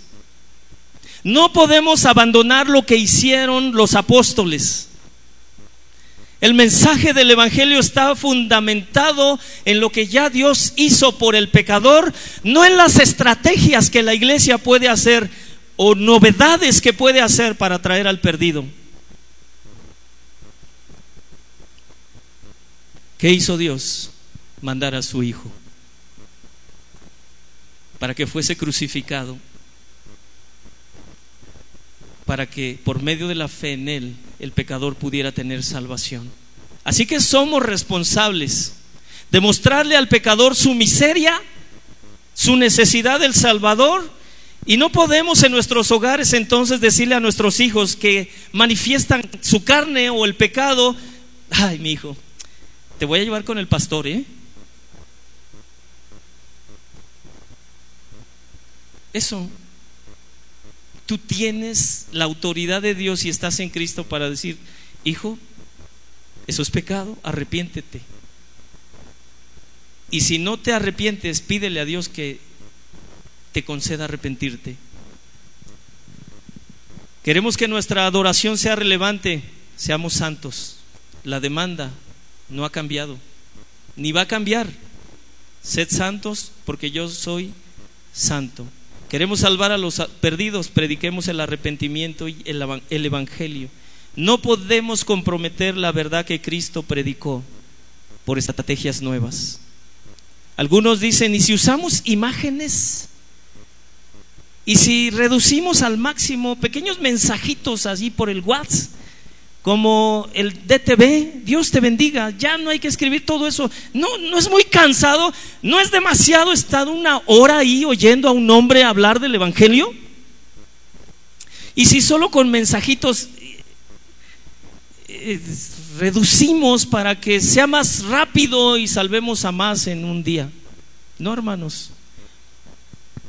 No podemos abandonar lo que hicieron los apóstoles. El mensaje del Evangelio está fundamentado en lo que ya Dios hizo por el pecador, no en las estrategias que la iglesia puede hacer o novedades que puede hacer para traer al perdido. ¿Qué hizo Dios? Mandar a su Hijo para que fuese crucificado, para que por medio de la fe en Él el pecador pudiera tener salvación. Así que somos responsables de mostrarle al pecador su miseria, su necesidad del Salvador, y no podemos en nuestros hogares entonces decirle a nuestros hijos que manifiestan su carne o el pecado, ay mi hijo, te voy a llevar con el pastor, ¿eh? Eso. Tú tienes la autoridad de Dios y estás en Cristo para decir, hijo, eso es pecado, arrepiéntete. Y si no te arrepientes, pídele a Dios que te conceda arrepentirte. Queremos que nuestra adoración sea relevante, seamos santos. La demanda no ha cambiado, ni va a cambiar. Sed santos porque yo soy santo. Queremos salvar a los perdidos, prediquemos el arrepentimiento y el, Evangelio. No podemos comprometer la verdad que Cristo predicó por estrategias nuevas. Algunos dicen, ¿y si usamos imágenes? ¿Y si reducimos al máximo pequeños mensajitos así por el WhatsApp? Como el DTV, Dios te bendiga, ya no hay que escribir todo eso. No, no es muy cansado, no es demasiado estar una hora ahí oyendo a un hombre hablar del Evangelio. Y si solo con mensajitos eh, reducimos para que sea más rápido y salvemos a más en un día. No, hermanos.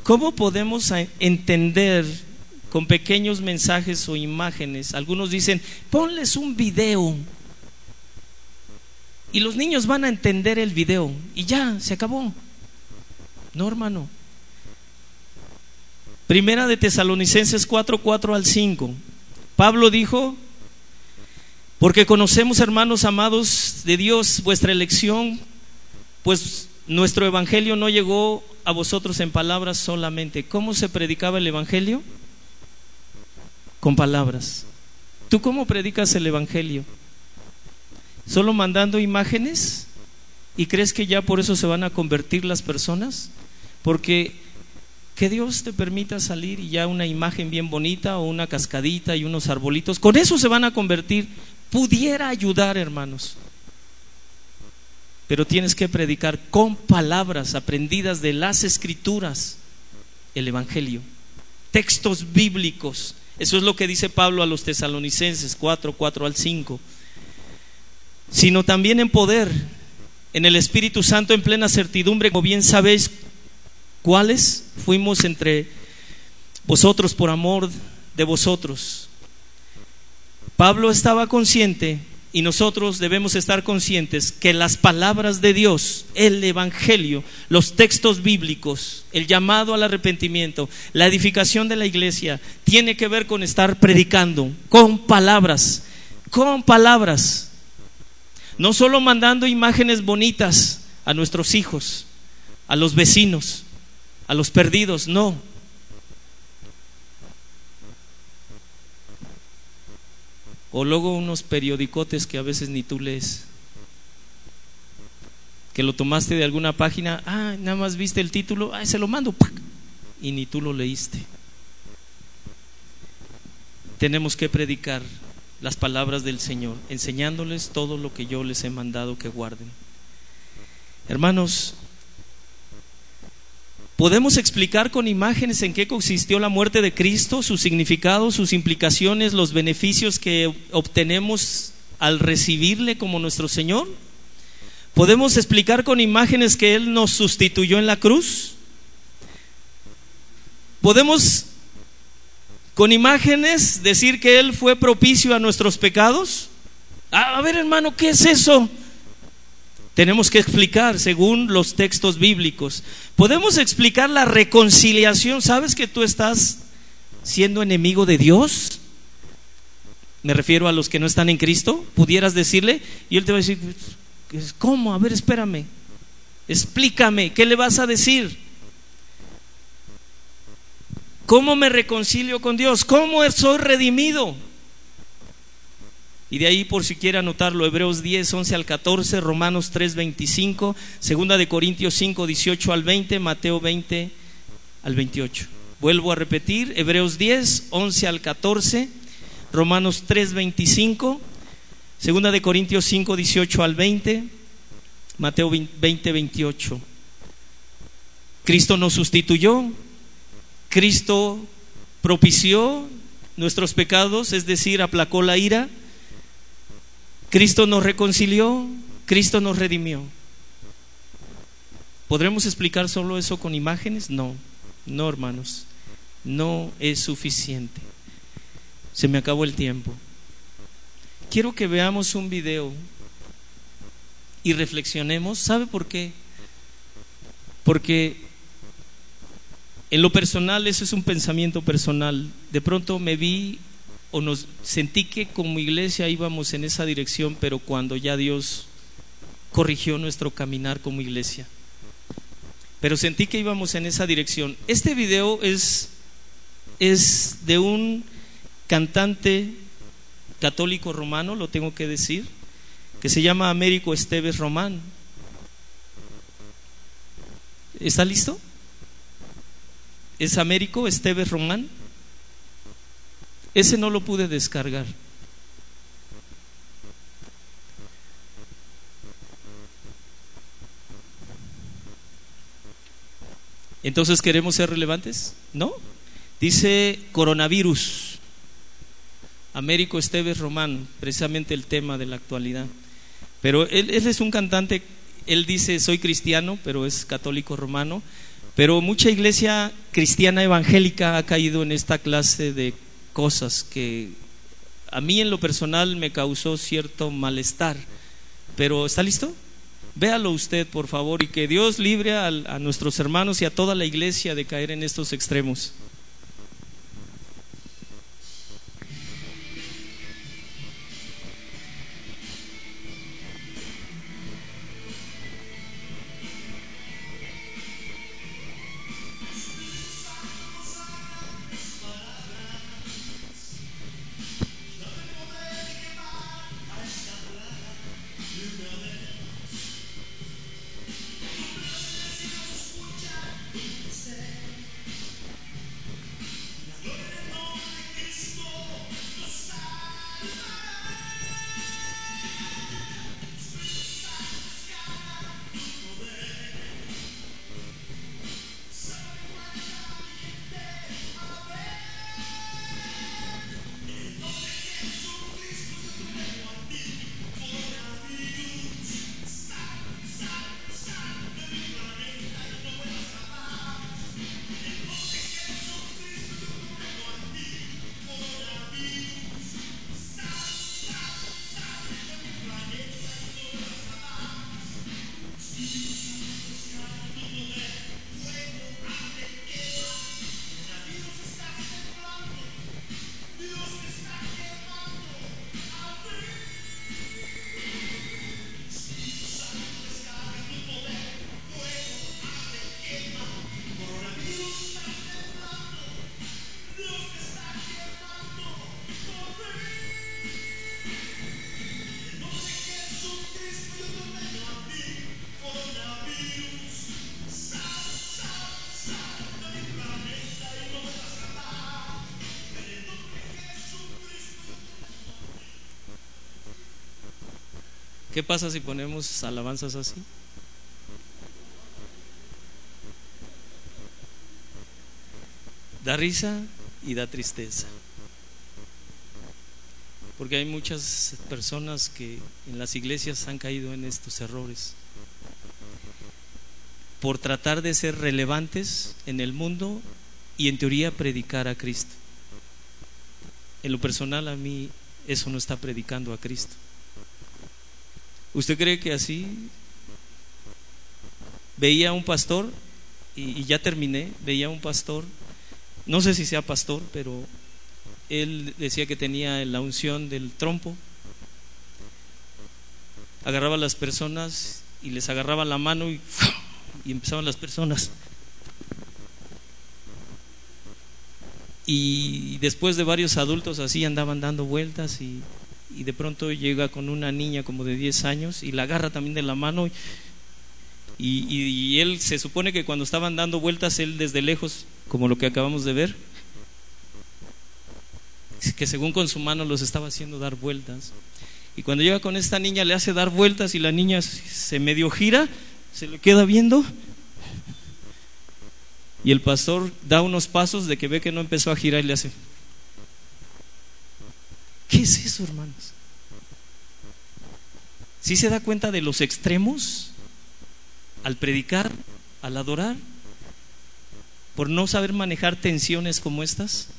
¿Cómo podemos entender con pequeños mensajes o imágenes? Algunos dicen, ponles un video. Y los niños van a entender el video. Y ya, se acabó. No, hermano. Primera de Tesalonicenses 4, 4 al 5. Pablo dijo, porque conocemos, hermanos amados de Dios, vuestra elección, pues nuestro evangelio no llegó a vosotros en palabras solamente. ¿Cómo se predicaba el evangelio? Con palabras. ¿Tú cómo predicas el evangelio? ¿Solo mandando imágenes? ¿Y crees que ya por eso se van a convertir las personas? Porque que Dios te permita salir y ya una imagen bien bonita o una cascadita y unos arbolitos, con eso se van a convertir pudiera ayudar, hermanos. Pero tienes que predicar con palabras aprendidas de las escrituras el Evangelio, textos bíblicos. Eso es lo que dice Pablo a los tesalonicenses 4, 4 al 5. Sino también en poder, en el Espíritu Santo, en plena certidumbre, como bien sabéis, cuáles fuimos entre vosotros por amor de vosotros Pablo estaba consciente y nosotros debemos estar conscientes que las palabras de Dios, el Evangelio, los textos bíblicos, el llamado al arrepentimiento, la edificación de la iglesia, tiene que ver con estar predicando con palabras, con palabras. No solo mandando imágenes bonitas a nuestros hijos, a los vecinos, a los perdidos, no O luego unos periodicotes que a veces ni tú lees. Que lo tomaste de alguna página, ah, nada más viste el título, ah, se lo mando, y ni tú lo leíste. Tenemos que predicar las palabras del Señor, enseñándoles todo lo que yo les he mandado que guarden. Hermanos, Podemos explicar con imágenes en qué consistió la muerte de Cristo, su significado, sus implicaciones, los beneficios que obtenemos al recibirle como nuestro Señor. Podemos explicar con imágenes que Él nos sustituyó en la cruz. Podemos con imágenes decir que Él fue propicio a nuestros pecados. A ver hermano, ¿qué es eso? Tenemos que explicar según los textos bíblicos. Podemos explicar la reconciliación. ¿Sabes que tú estás siendo enemigo de Dios? Me refiero a los que no están en Cristo. Pudieras decirle y él te va a decir, ¿cómo? A ver, espérame. Explícame, ¿qué le vas a decir? ¿Cómo me reconcilio con Dios? ¿Cómo soy redimido? Y de ahí, por si quiere anotarlo, Hebreos 10, 11 al 14, Romanos 3, 25, Segunda de Corintios 5, 18 al 20, Mateo 20 al 28. Vuelvo a repetir, Hebreos 10, 11 al 14, Romanos 3, 25, Segunda de Corintios 5, 18 al 20, Mateo 20, 28. Cristo nos sustituyó, Cristo propició nuestros pecados, es decir, aplacó la ira Cristo nos reconcilió, Cristo nos redimió. ¿Podremos explicar solo eso con imágenes? No, no hermanos, no es suficiente. Se me acabó el tiempo. Quiero que veamos un video y reflexionemos. ¿Sabe por qué? Porque en lo personal, eso es un pensamiento personal. De pronto me vi o nos sentí que como iglesia íbamos en esa dirección, pero cuando ya Dios corrigió nuestro caminar como iglesia. Pero sentí que íbamos en esa dirección. Este video es, es de un cantante católico romano, lo tengo que decir, que se llama Américo Esteves Román. ¿Está listo? ¿Es Américo Esteves Román? Ese no lo pude descargar. Entonces, ¿queremos ser relevantes? No. Dice coronavirus. Américo Esteves Román, precisamente el tema de la actualidad. Pero él, él, es un cantante, él dice, soy cristiano, pero es católico romano. Pero mucha iglesia cristiana evangélica ha caído en esta clase de cosas que a mí en lo personal me causó cierto malestar. Pero, ¿está listo? Véalo usted, por favor, y que Dios libre a, a nuestros hermanos y a toda la iglesia de caer en estos extremos. ¿Qué pasa si ponemos alabanzas así? Da risa y da tristeza. Porque hay muchas personas que en las iglesias han caído en estos errores. Por tratar de ser relevantes en el mundo y en teoría predicar a Cristo. En lo personal a mí eso no está predicando a Cristo. ¿Usted cree que así veía a un pastor, y, ya terminé, veía a un pastor, no sé si sea pastor, pero él decía que tenía la unción del trompo, agarraba a las personas y les agarraba la mano y, [LAUGHS] y empezaban las personas. Y después de varios adultos así andaban dando vueltas y y de pronto llega con una niña como de 10 años y la agarra también de la mano y, él se supone que cuando estaban dando vueltas él desde lejos, como lo que acabamos de ver, que según con su mano los estaba haciendo dar vueltas. Y cuando llega con esta niña le hace dar vueltas y la niña se medio gira, se le queda viendo. Y el pastor da unos pasos de que ve que no empezó a girar y le hace, ¿Qué es eso, hermanos? ¿Sí se da cuenta de los extremos al predicar, al adorar? Por no saber manejar tensiones como estas.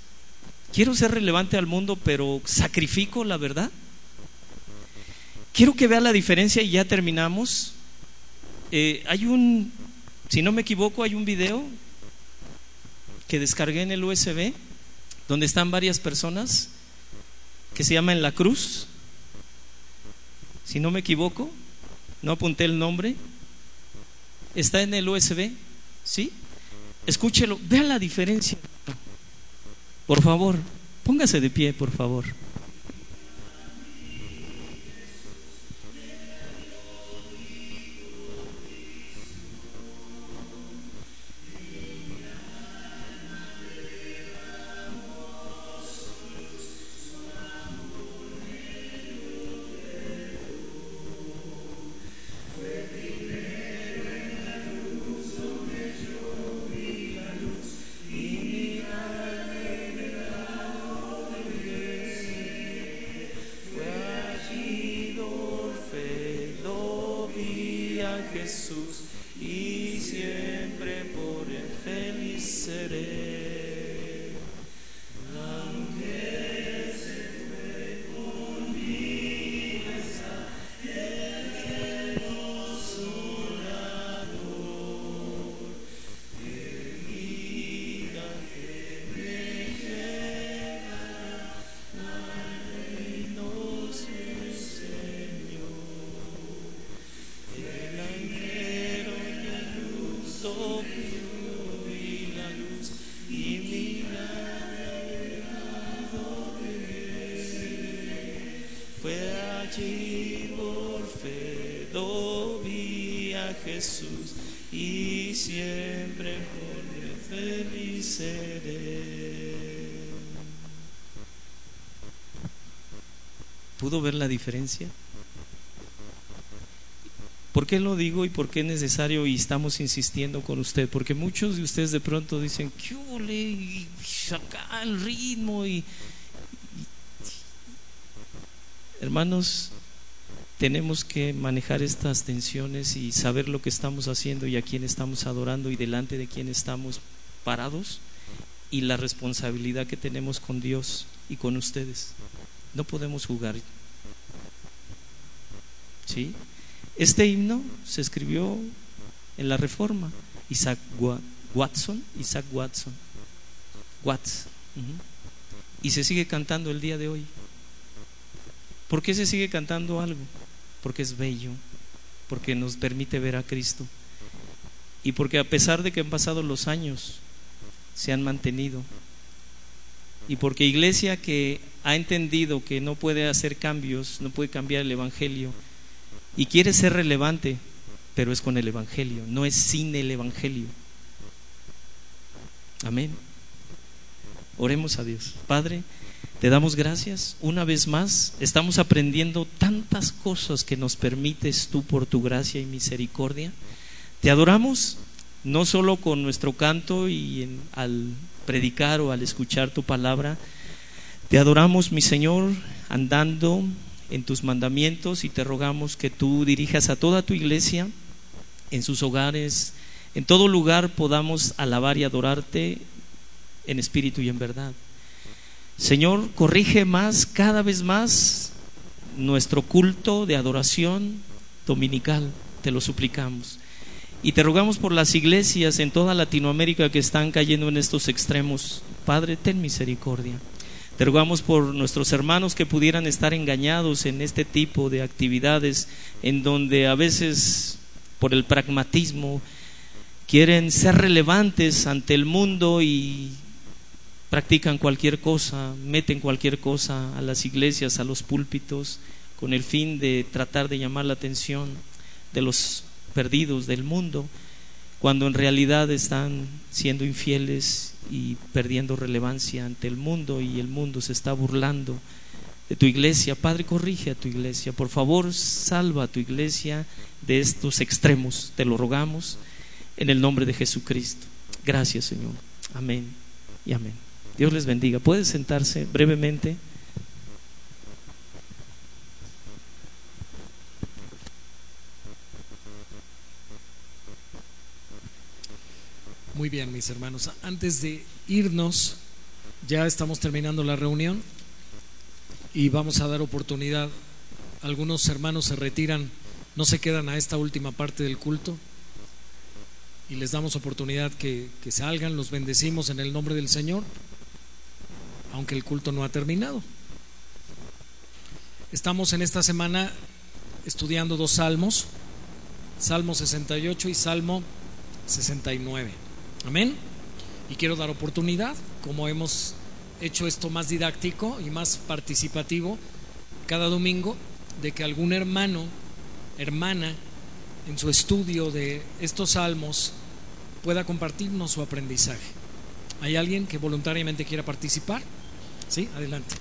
Quiero ser relevante al mundo, pero sacrifico la verdad. Quiero que vea la diferencia y ya terminamos. Eh, hay un, si no me equivoco, hay un video que descargué en el USB donde están varias personas que se llama En la Cruz. Si no me equivoco, no apunté el nombre. Está en el USB, ¿sí? Escúchelo, vea la diferencia. Por favor, póngase de pie, por favor. ¿Pudo ver la diferencia? ¿Por qué lo digo y por qué es necesario y estamos insistiendo con usted? Porque muchos de ustedes de pronto dicen, ¿qué ole? Y saca el ritmo y, y- Hermanos, tenemos que manejar estas tensiones y saber lo que estamos haciendo y a quién estamos adorando y delante de quién estamos parados y la responsabilidad que tenemos con Dios y con ustedes. No podemos jugar. ¿Sí? Este himno se escribió en la Reforma. Isaac Wa- Watson, Isaac Watson, Watts, y se sigue cantando el día de hoy. ¿Por qué se sigue cantando algo? Porque es bello, porque nos permite ver a Cristo y porque a pesar de que han pasado los años, se han mantenido. Y porque iglesia que ha entendido que no puede hacer cambios, no puede cambiar el Evangelio, y quiere ser relevante, pero es con el Evangelio, no es sin el Evangelio. Amén. Oremos a Dios. Padre, te damos gracias una vez más. Estamos aprendiendo tantas cosas que nos permites tú por tu gracia y misericordia. Te adoramos no solo con nuestro canto y al predicar o al escuchar tu palabra. Te adoramos, mi Señor, andando en tus mandamientos y te rogamos que tú dirijas a toda tu iglesia en sus hogares, en todo lugar podamos alabar y adorarte en espíritu y en verdad. Señor, corrige más, cada vez más, nuestro culto de adoración dominical, te lo suplicamos. Y te rogamos por las iglesias en toda Latinoamérica que están cayendo en estos extremos. Padre, ten misericordia. Te por nuestros hermanos que pudieran estar engañados en este tipo de actividades en donde a veces por el pragmatismo quieren ser relevantes ante el mundo y practican cualquier cosa, meten cualquier cosa a las iglesias, a los púlpitos, con el fin de tratar de llamar la atención de los perdidos del mundo, cuando en realidad están siendo infieles y perdiendo relevancia ante el mundo y el mundo se está burlando de tu iglesia. Padre, corrige a tu iglesia. Por favor, salva a tu iglesia de estos extremos. Te lo rogamos en el nombre de Jesucristo. Gracias, Señor. Amén y amén. Dios les bendiga. ¿Puede sentarse brevemente? Muy bien, mis hermanos. Antes de irnos, ya estamos terminando la reunión y vamos a dar oportunidad. Algunos hermanos se retiran, no se quedan a esta última parte del culto y les damos oportunidad que, que salgan, los bendecimos en el nombre del Señor, aunque el culto no ha terminado. Estamos en esta semana estudiando dos salmos, Salmo 68 y Salmo 69. Amén. Y quiero dar oportunidad, como hemos hecho esto más didáctico y más participativo cada domingo, de que algún hermano, hermana, en su estudio de estos salmos pueda compartirnos su aprendizaje. ¿Hay alguien que voluntariamente quiera participar? Sí, adelante.